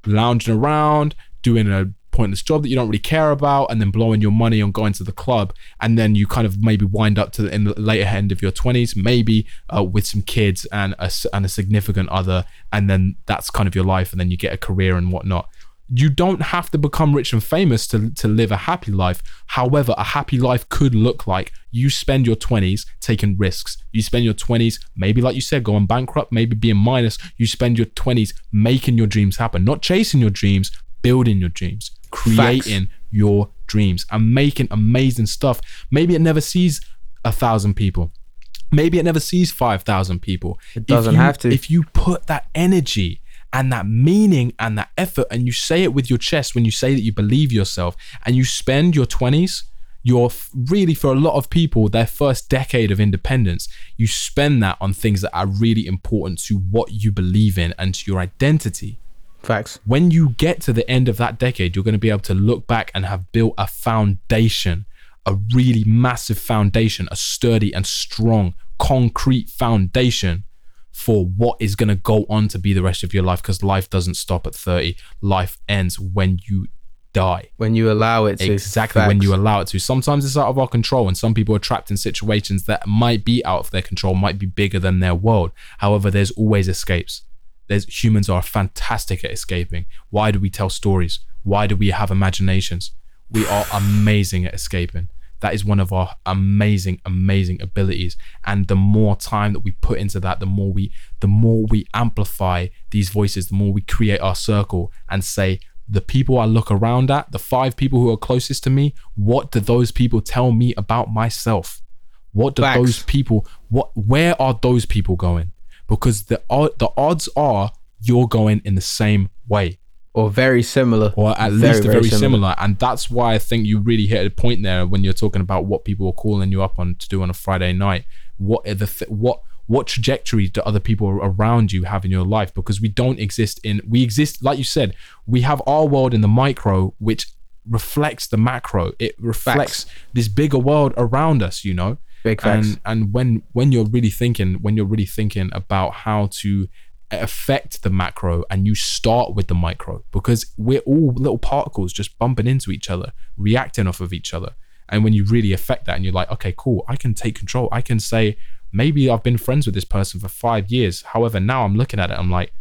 lounging around, doing a pointless job that you don't really care about, and then blowing your money on going to the club, and then you kind of maybe wind up to the, in the later end of your twenties, maybe uh, with some kids and a and a significant other, and then that's kind of your life, and then you get a career and whatnot. You don't have to become rich and famous to, to live a happy life. However, a happy life could look like you spend your 20s taking risks. You spend your 20s, maybe like you said, going bankrupt, maybe being minus. You spend your 20s making your dreams happen, not chasing your dreams, building your dreams, creating your dreams, and making amazing stuff. Maybe it never sees a thousand people. Maybe it never sees 5,000 people. It doesn't have to. If you put that energy and that meaning and that effort and you say it with your chest when you say that you believe yourself and you spend your 20s, your f- really for a lot of people their first decade of independence you spend that on things that are really important to what you believe in and to your identity Facts. when you get to the end of that decade, you're going to be able to look back and have built a foundation, a really massive foundation, a sturdy and strong, concrete foundation for what is going to go on to be the rest of your life because life doesn't stop at 30. Life ends when you die. When you allow it to. Exactly when you allow it to. Sometimes it's out of our control, and some people are trapped in situations that might be out of their control, might be bigger than their world. However, there's always escapes. There's humans are fantastic at escaping. Why do we tell stories? Why do we have imaginations? We are amazing at escaping. That is one of our amazing, amazing abilities. And the more time that we put into that, the more we, the more we amplify these voices, the more we create our circle and say, the people I look around at, the five people who are closest to me, what do those people tell me about myself? What do Facts. those people what where are those people going? Because the the odds are you're going in the same way Or very similar. or at Very, least very very, similar. similar. And that's why I think you really hit a point there when you're talking about what people are calling you up on to do on a Friday night. What are the th- what what trajectory do other people around you have in your life? Because we don't exist in we exist like you said. We have our world in the micro, which reflects the macro. It reflects this bigger world around us. You know Big facts. and and when when you're really thinking when you're really thinking about how to affect the macro and you start with the micro because we're all little particles just bumping into each other reacting off of each other. And when you really affect that and you're like okay cool i can take control. I can say maybe i've been friends with this person for five years. However now i'm looking at it i'm like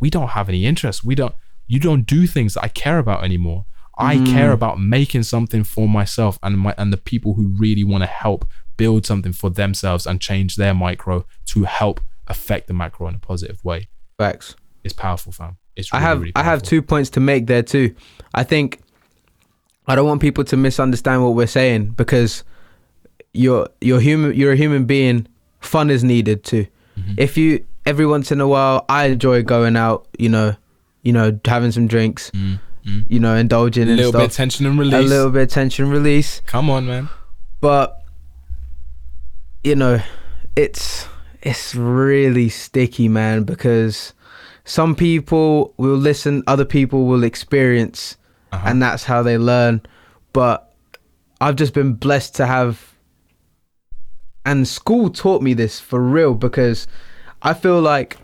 we don't have any interest. We don't you don't do things that i care about anymore. I care mm. about making something for myself and my and the people who really want to help build something for themselves and change their micro to help affect the macro in a positive way Facts. it's powerful fam it's I have really I have two points to make there too. I think I don't want people to misunderstand what we're saying because you're you're human you're a human being. Fun is needed too. Mm-hmm. If you every once in a while, I enjoy going out. You know, you know, having some drinks. You know, indulging a in little bit of tension and release. a little bit of tension release. come on man but you know it's it's really sticky man because some people will listen other people will experience Uh-huh. and that's how they learn but i've just been blessed to have and school taught me this for real because i feel like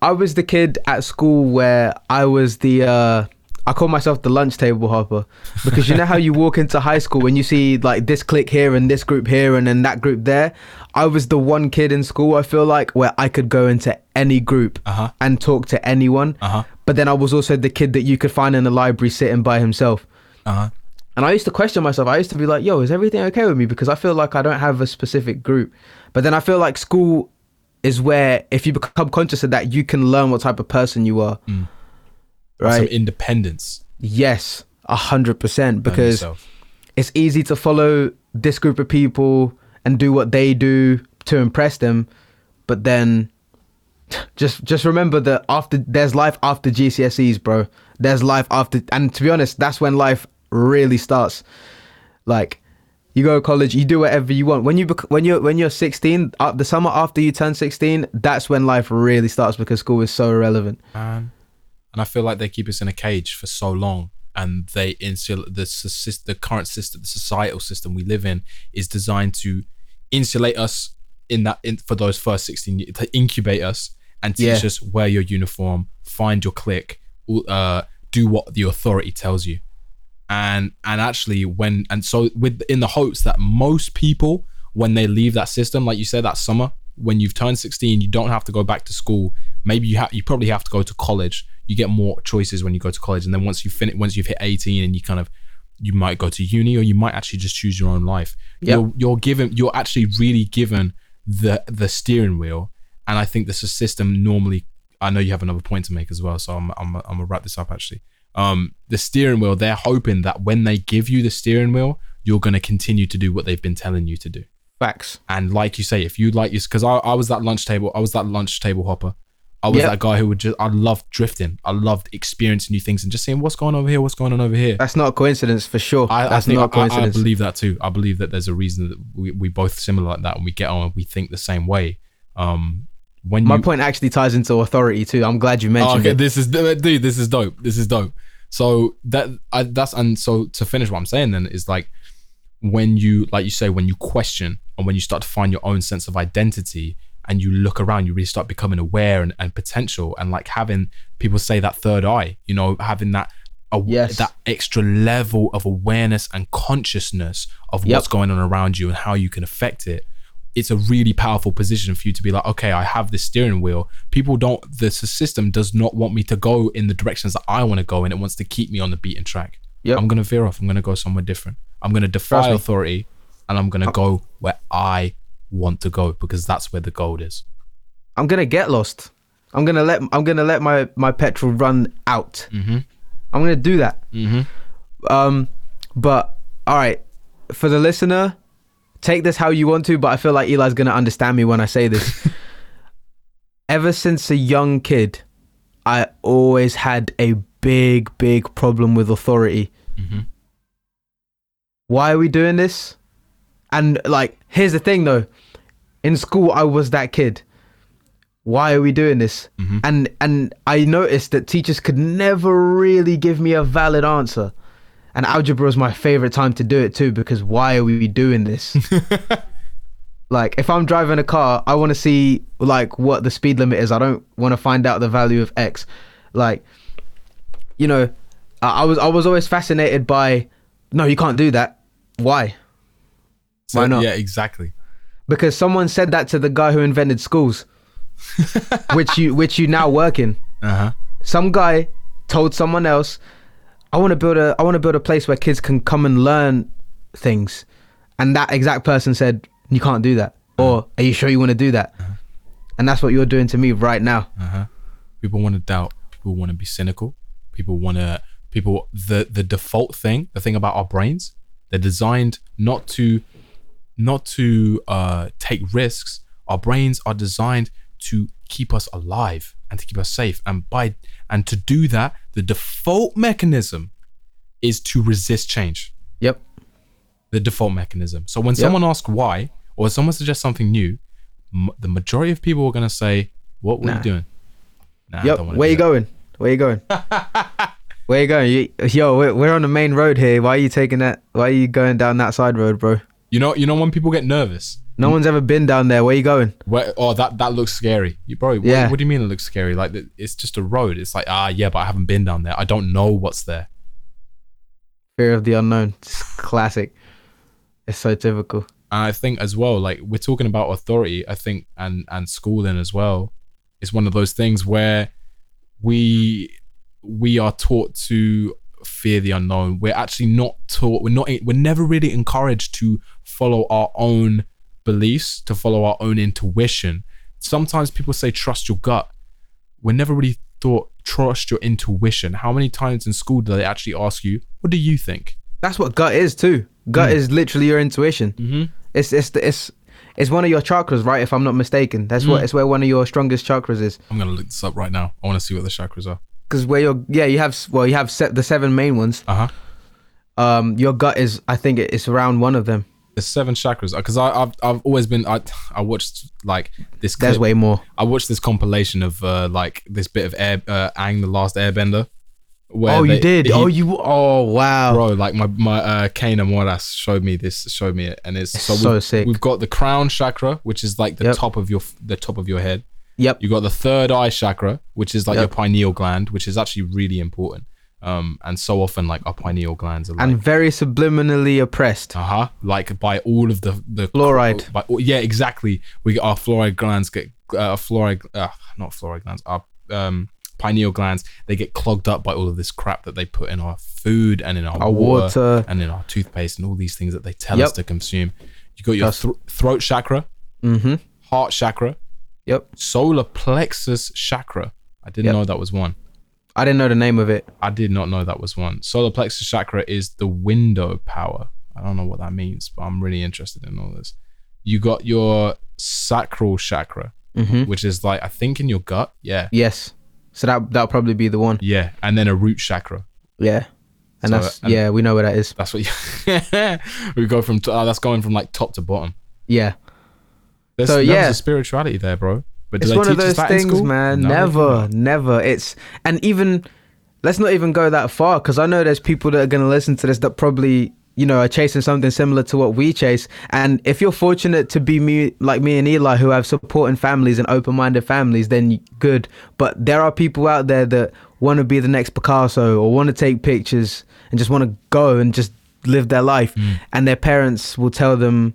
I was the kid at school where I was the uh I call myself the lunch table hopper because you know how you walk into high school when you see like this clique here and this group here and then that group there. I was the one kid in school I feel like where I could go into any group Uh-huh. and talk to anyone. Uh-huh. But then I was also the kid that you could find in the library sitting by himself. Uh-huh. And I used to question myself. I used to be like, yo, is everything okay with me? Because I feel like I don't have a specific group. But then I feel like school is where, if you become conscious of that, you can learn what type of person you are. Some Right? Some independence. yes, a hundred percent. Because it's easy to follow this group of people and do what they do to impress them. But then just just remember that after there's life after GCSEs, bro. There's life after and to be honest, that's when life really starts. Like you go to college, you do whatever you want. When you bec- when you're when you're 16, uh, the summer after you turn 16, that's when life really starts because school is so irrelevant. man. And I feel like they keep us in a cage for so long, and they insulate the the current system, the societal system we live in, is designed to insulate us in that in, for those first sixteen years, to incubate us and teach Yeah. us wear your uniform, find your clique, uh, do what the authority tells you, and and actually when and so with in the hopes that most people when they leave that system, like you said that summer, when you've turned 16, you don't have to go back to school. Maybe you have you probably have to go to college. You get more choices when you go to college, and then once you finish, once you've hit 18, and you kind of you might go to uni, or you might actually just choose your own life. Yep. You're you're given you're actually really given the the steering wheel, and I think this is system normally. I know you have another point to make as well, so I'm I'm I'm gonna wrap this up actually. Um, the steering wheel, they're hoping that when they give you the steering wheel, you're gonna continue to do what they've been telling you to do. Facts. And like you say, if you like this, because I, I was that lunch table, I was that lunch table hopper. I was Yep. that guy who would just, I loved drifting. I loved experiencing new things and just seeing what's going on over here, what's going on over here. That's not a coincidence for sure. I, I That's think not a coincidence. I believe that too. I believe that there's a reason that we, we both similar like that and we get on and we think the same way. Um, when My you, point actually ties into authority too. I'm glad you Oh, mentioned okay, it. this is dude. This is dope. This is dope. So that I, that's and so to finish what I'm saying then is like when you like you say when you question and when you start to find your own sense of identity and you look around, you really start becoming aware and, and potential and like having people say that third eye. You know, having that. A, Yes. that extra level of awareness and consciousness of Yep. what's going on around you and how you can affect it it's a really powerful position for you to be like, okay, I have this steering wheel. People don't, the system does not want me to go in the directions that I want to go in. It wants to keep me on the beaten track. Yep. I'm going to veer off. I'm going to go somewhere different. I'm going to defy authority and I'm going to go where I want to go because that's where the gold is. I'm gonna get lost. I'm gonna let I'm gonna let my my petrol run out. Mhm. I'm gonna do that. Mhm. Um, but all right, for the listener, take this how you want to. But I feel like Eli's gonna understand me when I say this. Ever since a young kid, I always had a big, big problem with authority. Mhm. Why are we doing this? And like, here's the thing though. In school, I was that kid. Why are we doing this? Mhm. And and I noticed that teachers could never really give me a valid answer. And algebra was my favorite time to do it too because why are we doing this? like if I'm driving a car, I want to see like what the speed limit is. I don't want to find out the value of X. Like you know, I I was I was always fascinated by no, you can't do that. Why? So, Why not? Yeah, exactly. Because someone said that to the guy who invented schools, which you which you now work in. Uh huh. Some guy told someone else, "I want to build a I want to build a place where kids can come and learn things," and that exact person said, "You can't do that." Or, "Are you sure you want to do that?" And that's what you're doing to me right now. Uh-huh. People want to doubt. People want to be cynical. People want to. People. The the default thing. The thing about our brains. They're designed not to, not to uh, take risks. Our brains are designed to keep us alive and to keep us safe. And by and to do that, the default mechanism is to resist change. Yep. The default mechanism. So when someone asks why, or someone suggests something new, m- the majority of people are going to say, "What were Nah. you doing?" Nah, Yep. Where you that. going? Where you going? Where you going? You, yo, we're, we're on the main road here. Why are you taking that? Why are you going down that side road, bro? You know, you know when people get nervous. No one's ever been down there. Where are you going? Where, oh, that that looks scary. You bro, what, Yeah. what do you mean it looks scary? Like it's just a road. It's like ah yeah, but I haven't been down there. I don't know what's there. Fear of the unknown. It's classic. It's so typical. And I think as well, like we're talking about authority, I think and and schooling as well is one of those things where we we are taught to fear the unknown. We're actually not taught. We're not. We're never really encouraged to follow our own beliefs, to follow our own intuition. Sometimes people say trust your gut. We're never really taught trust your intuition. How many times in school do they actually ask you, "What do you think?" That's what gut is too. Gut Mm. is literally your intuition. Mm-hmm. It's it's it's it's one of your chakras, right? If I'm not mistaken, that's Mm. what it's where one of your strongest chakras is. I'm gonna look this up right now. I want to see what the chakras are. Because where your yeah you have well you have the seven main ones. Uh huh. Um, your gut is I think it- it's around one of them. the seven chakras because I've I've always been I I watched like this There's way more. I watched this compilation of uh like this bit of air uh, Aang the Last Airbender. Where oh, you did. he- oh, you. Oh, wow. bro like my my uh Kana Moras showed me this showed me it and it's, It's so, so we've, sick. we've got the crown chakra which is like the Yep. top of your the top of your head. Yep. You've got the third eye chakra which is like Yep. your pineal gland which is actually really important. Um and so often like our pineal glands are like And very subliminally oppressed. uh huh. Like by all of the the Fluoride. By, yeah, exactly. We get our fluoride glands get uh, fluoride, uh, not fluoride glands. Our um, pineal glands they get clogged up by all of this crap that they put in our food and in our, Our water, water. and in our toothpaste and all these things that they tell us to consume. You got your thr- throat chakra, Mm-hmm. heart chakra, Yep. solar plexus chakra. I didn't Yep. know that was one. I didn't know the name of it. I did not know that was one. Solar plexus chakra is the window power. I don't know what that means, but I'm really interested in all this. You got your sacral chakra, Mm-hmm. which is like I think in your gut. Yeah, Yes. So that that'll probably be the one. yeah, and then a root chakra. Yeah. And So, that's and- yeah, we know where that is. That's what you, we go from. Uh, that's going from like top to bottom. Yeah. There's, So, there's yeah. a spirituality there, bro. But It's one of those things, man. No, never, never. It's and even let's not even go that far because I know there's people that are going to listen to this that probably you know are chasing something similar to what we chase. And if you're fortunate to be me, like me and Eli, who have supporting families and open-minded families, then good. But there are people out there that want to be the next Picasso or want to take pictures and just want to go and just live their life, Mm. and their parents will tell them,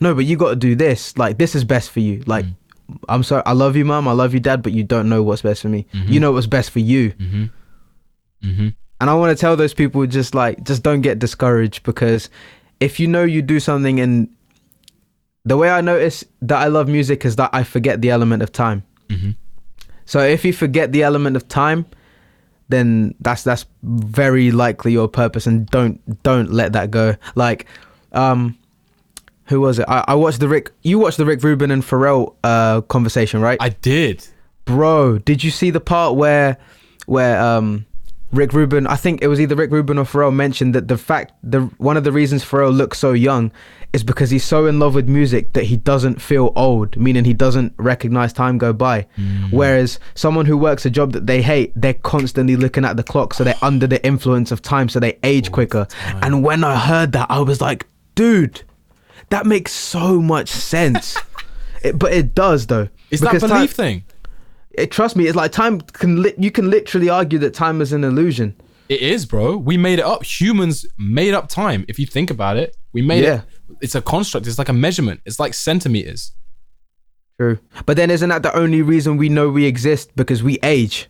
"No, but you got to do this. Like this is best for you. Like." Mm. I'm sorry. I love you, mom. I love you, dad, but you don't know what's best for me. Mm-hmm. You know what's best for you. Mhm. And I want to tell those people just like, just don't get discouraged because if you know you do something and the way I notice that I love music is that I forget the element of time. Mhm. So if you forget the element of time, then that's that's very likely your purpose, and don't don't let that go. Like, um, who was it? I, I watched the Rick. You watched the Rick Rubin and Pharrell uh conversation, right? I did. Bro, did you see the part where where um Rick Rubin, I think it was either Rick Rubin or Pharrell mentioned that the fact the one of the reasons Pharrell looks so young is because he's so in love with music that he doesn't feel old, meaning he doesn't recognize time go by. Whereas someone who works a job that they hate, they're constantly looking at the clock, so they're under the influence of time, so they age quicker. And when I heard that, I was like, dude, that makes so much sense. it, but it does though. Is that Because time- belief thing? it, trust me, it's like time can li- you can literally argue that time is an illusion. It is, bro. We made it up. Humans made up time. If you think about it, we made Yeah. it. It's a construct. It's like a measurement. It's like centimeters. True. But then isn't that the only reason we know we exist because we age?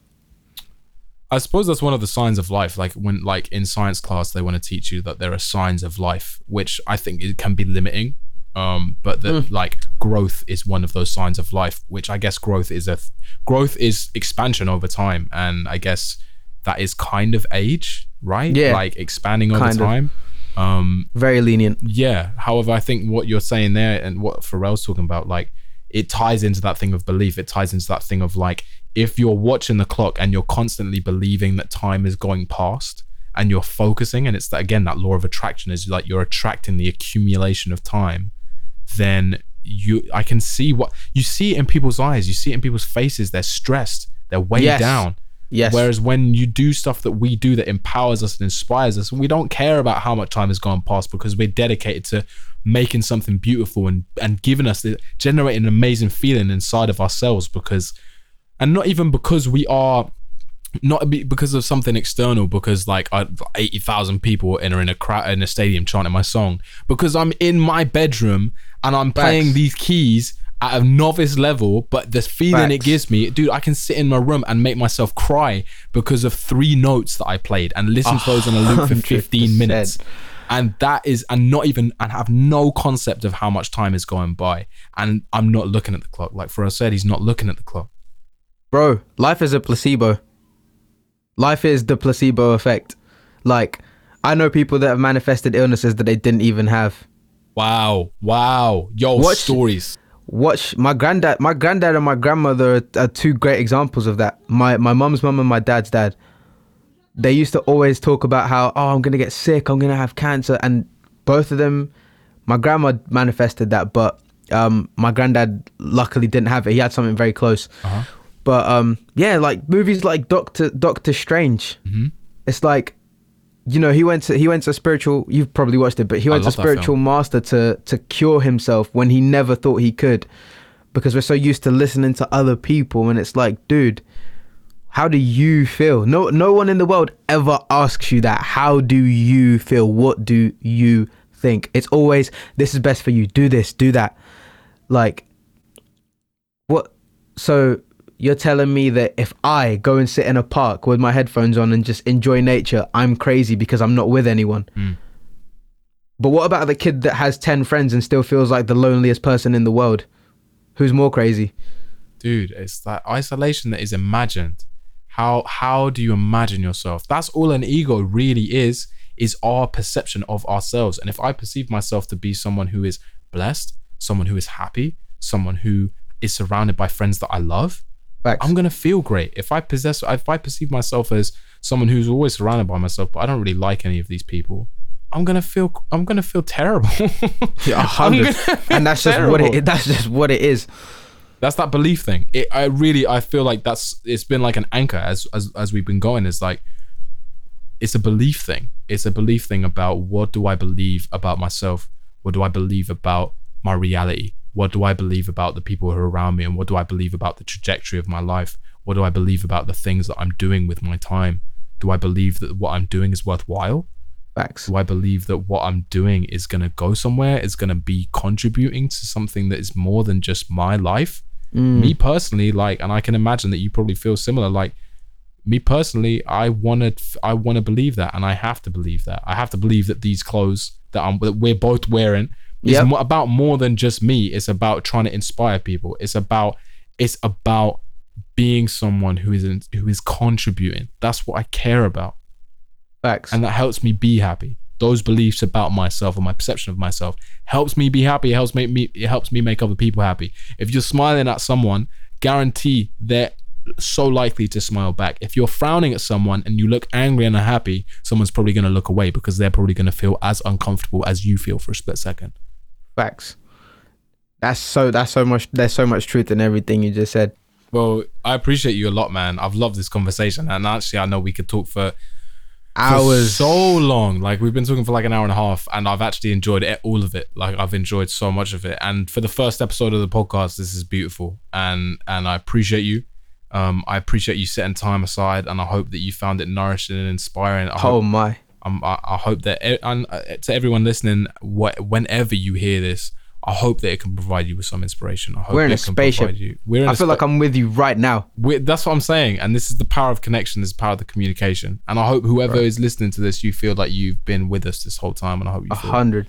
I suppose that's one of the signs of life. Like when, like in science class, they want to teach you that there are signs of life, which I think it can be limiting. Um, but that like growth is one of those signs of life, which I guess growth is a th- growth is expansion over time, and I guess that is kind of age, right? Yeah. like expanding over Kind of. time. Um, Very lenient. Yeah. However, I think what you're saying there and what Pharrell's talking about, like, it ties into that thing of belief. It ties into that thing of like, if you're watching the clock and you're constantly believing that time is going past and you're focusing, and it's that again, that law of attraction is like you're attracting the accumulation of time, then you, I can see what you see it in people's eyes, you see it in people's faces. They're stressed, they're weighed Yes. down. Yes. Whereas when you do stuff that we do that empowers us and inspires us, we don't care about how much time has gone past because we're dedicated to making something beautiful and and giving us the generating an amazing feeling inside of ourselves because and not even because we are not because of something external because like I, 80,000 people in in a crowd in a stadium chanting my song because I'm in my bedroom and I'm playing these keys at a novice level but the feeling it gives me dude I can sit in my room and make myself cry because of three notes that I played and listen to those on a loop for 15 minutes. And that is and not even and have no concept of how much time is going by. And I'm not looking at the clock. Like Pharrell said he's not looking at the clock. Bro, life is a placebo. Life is the placebo effect. Like, I know people that have manifested illnesses that they didn't even have. wow. Wow. Yo Watch- stories Watch my granddad, my granddad and my grandmother are, are two great examples of that. My my mum's mum and my dad's dad. They used to always talk about how oh I'm gonna get sick, I'm gonna have cancer, and both of them, my grandma manifested that, but um my granddad luckily didn't have it. He had something very close. But um yeah, like movies like Doctor Doctor Strange. It's like you know he went to he went to a spiritual you've probably watched it but he went to that spiritual master to to cure himself when he never thought he could. Because we're so used to listening to other people and it's like dude how do you feel? No no one in the world ever asks you that. How do you feel? What do you think? It's always this is best for you. Do this do that. Like what so you're telling me that if I go and sit in a park with my headphones on and just enjoy nature, I'm crazy because I'm not with anyone. Hmm. But what about the kid that has 10 friends and still feels like the loneliest person in the world? Who's more crazy? dude it's that isolation that is imagined how how do you imagine yourself that's all an ego really is is our perception of ourselves and if i perceive myself to be someone who is blessed someone who is happy someone who is surrounded by friends that i love Facts. i'm gonna feel great. If i possess if i perceive myself as someone who's always surrounded by myself but i don't really like any of these people i'm gonna feel i'm gonna feel terrible. Yeah, hundred. And that's just what it that's just what it is. that's that belief thing. It, i really i feel like that's it's been like an anchor as as as we've been going. It's like it's a belief thing. It's a belief thing about what do i believe about myself? What do i believe about my reality what do i believe about the people who are around me and what do i believe about the trajectory of my life what do i believe about the things that i'm doing with my time do i believe that what i'm doing is worthwhile Facts. do I believe that what I'm doing is going to go somewhere, is going to be contributing to something that is more than just my life? Mm. Me personally, like, and I can imagine that you probably feel similar. Like, me personally, I want to, I want to believe that, and I have to believe that. I have to believe that these clothes that I'm, that we're both wearing, is Yep. mo- about more than just me. It's about trying to inspire people. It's about, it's about being someone who is in, who is contributing. That's what I care about Facts. and that helps me be happy. Those beliefs about myself and my perception of myself helps me be happy. It helps make me. It helps me make other people happy. If you're smiling at someone, guarantee they're so likely to smile back. If you're frowning at someone and you look angry and unhappy, someone's probably going to look away because they're probably going to feel as uncomfortable as you feel for a split second. Facts. That's so that's so much there's so much truth in everything you just said. Well, I appreciate you a lot, man. I've loved this conversation, and actually, I know we could talk for Hours. so long. Like we've been talking for like an hour and a half, and I've actually enjoyed it, all of it. Like I've enjoyed so much of it. And for the first episode of the podcast, this is beautiful, and and I appreciate you. Um, I appreciate you setting time aside, and I hope that you found it nourishing and inspiring. I oh hope, my. Um, I, I hope that and uh, to everyone listening, what whenever you hear this, I hope that it can provide you with some inspiration. I hope We're in it a can spaceship. provide You. We're in I feel spa- like I'm with you right now. we that's what I'm saying. And this is the power of connection, this is the power of the communication. And I hope whoever is listening to this, you feel like you've been with us this whole time. And I hope you A feel, hundred.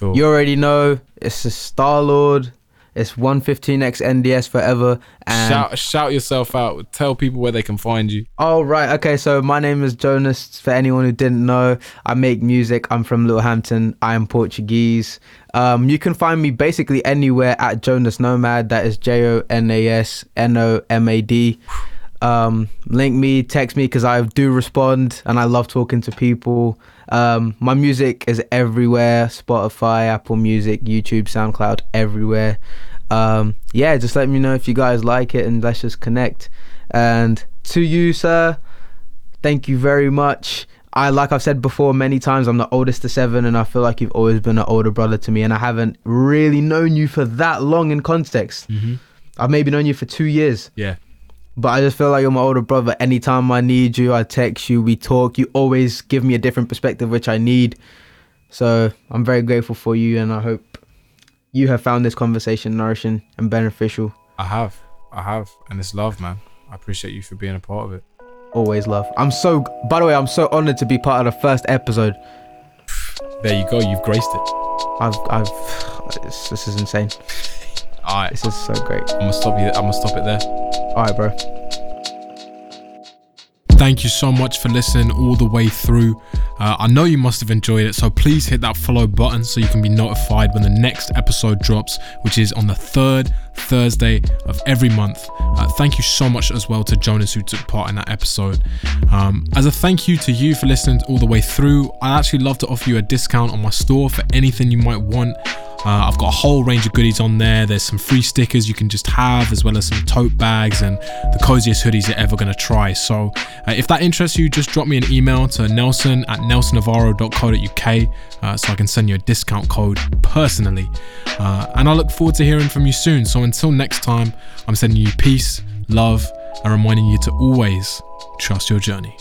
You already know it's a Star Lord. It's 115x NDS forever. And shout shout yourself out. Tell people where they can find you. Oh right, okay. So my name is Jonas. For anyone who didn't know, I make music. I'm from Littlehampton. I am Portuguese. Um, you can find me basically anywhere at Jonas Nomad. That is J O N A S N O M A D. Um, link me, text me because I do respond and I love talking to people. Um, my music is everywhere: Spotify, Apple Music, YouTube, SoundCloud, everywhere. Um, yeah, just let me know if you guys like it and let's just connect. And to you, sir, thank you very much. I like I've said before many times, I'm the oldest of seven, and I feel like you've always been an older brother to me, and I haven't really known you for that long in context. I've maybe known you for two years, Yeah. But I just feel like you're my older brother. Anytime I need you, I text you, we talk. You always give me a different perspective, which I need. So I'm very grateful for you, and I hope you have found this conversation nourishing and beneficial. I have. I have. And it's love, man. I appreciate you for being a part of it. Always love. I'm so. By the way, I'm so honored to be part of the first episode. There you go. You've graced it. I've. I've. This, this is insane. All right. This is so great. I'm gonna stop you. I'm gonna stop it there. All right, bro. Thank you so much for listening all the way through. Uh, I know you must have enjoyed it, so please hit that follow button so you can be notified when the next episode drops, which is on the third Thursday of every month. Uh, thank you so much as well to Jonas who took part in that episode. Um, as a thank you to you for listening all the way through, I'd actually love to offer you a discount on my store for anything you might want. Uh, I've got a whole range of goodies on there. There's some free stickers you can just have, as well as some tote bags and the coziest hoodies you're ever going to try. So, uh, if that interests you, just drop me an email to nelson at nelsonnavarro.co.uk uh, so I can send you a discount code personally. Uh, and I look forward to hearing from you soon. So, until next time, I'm sending you peace, love, and reminding you to always trust your journey.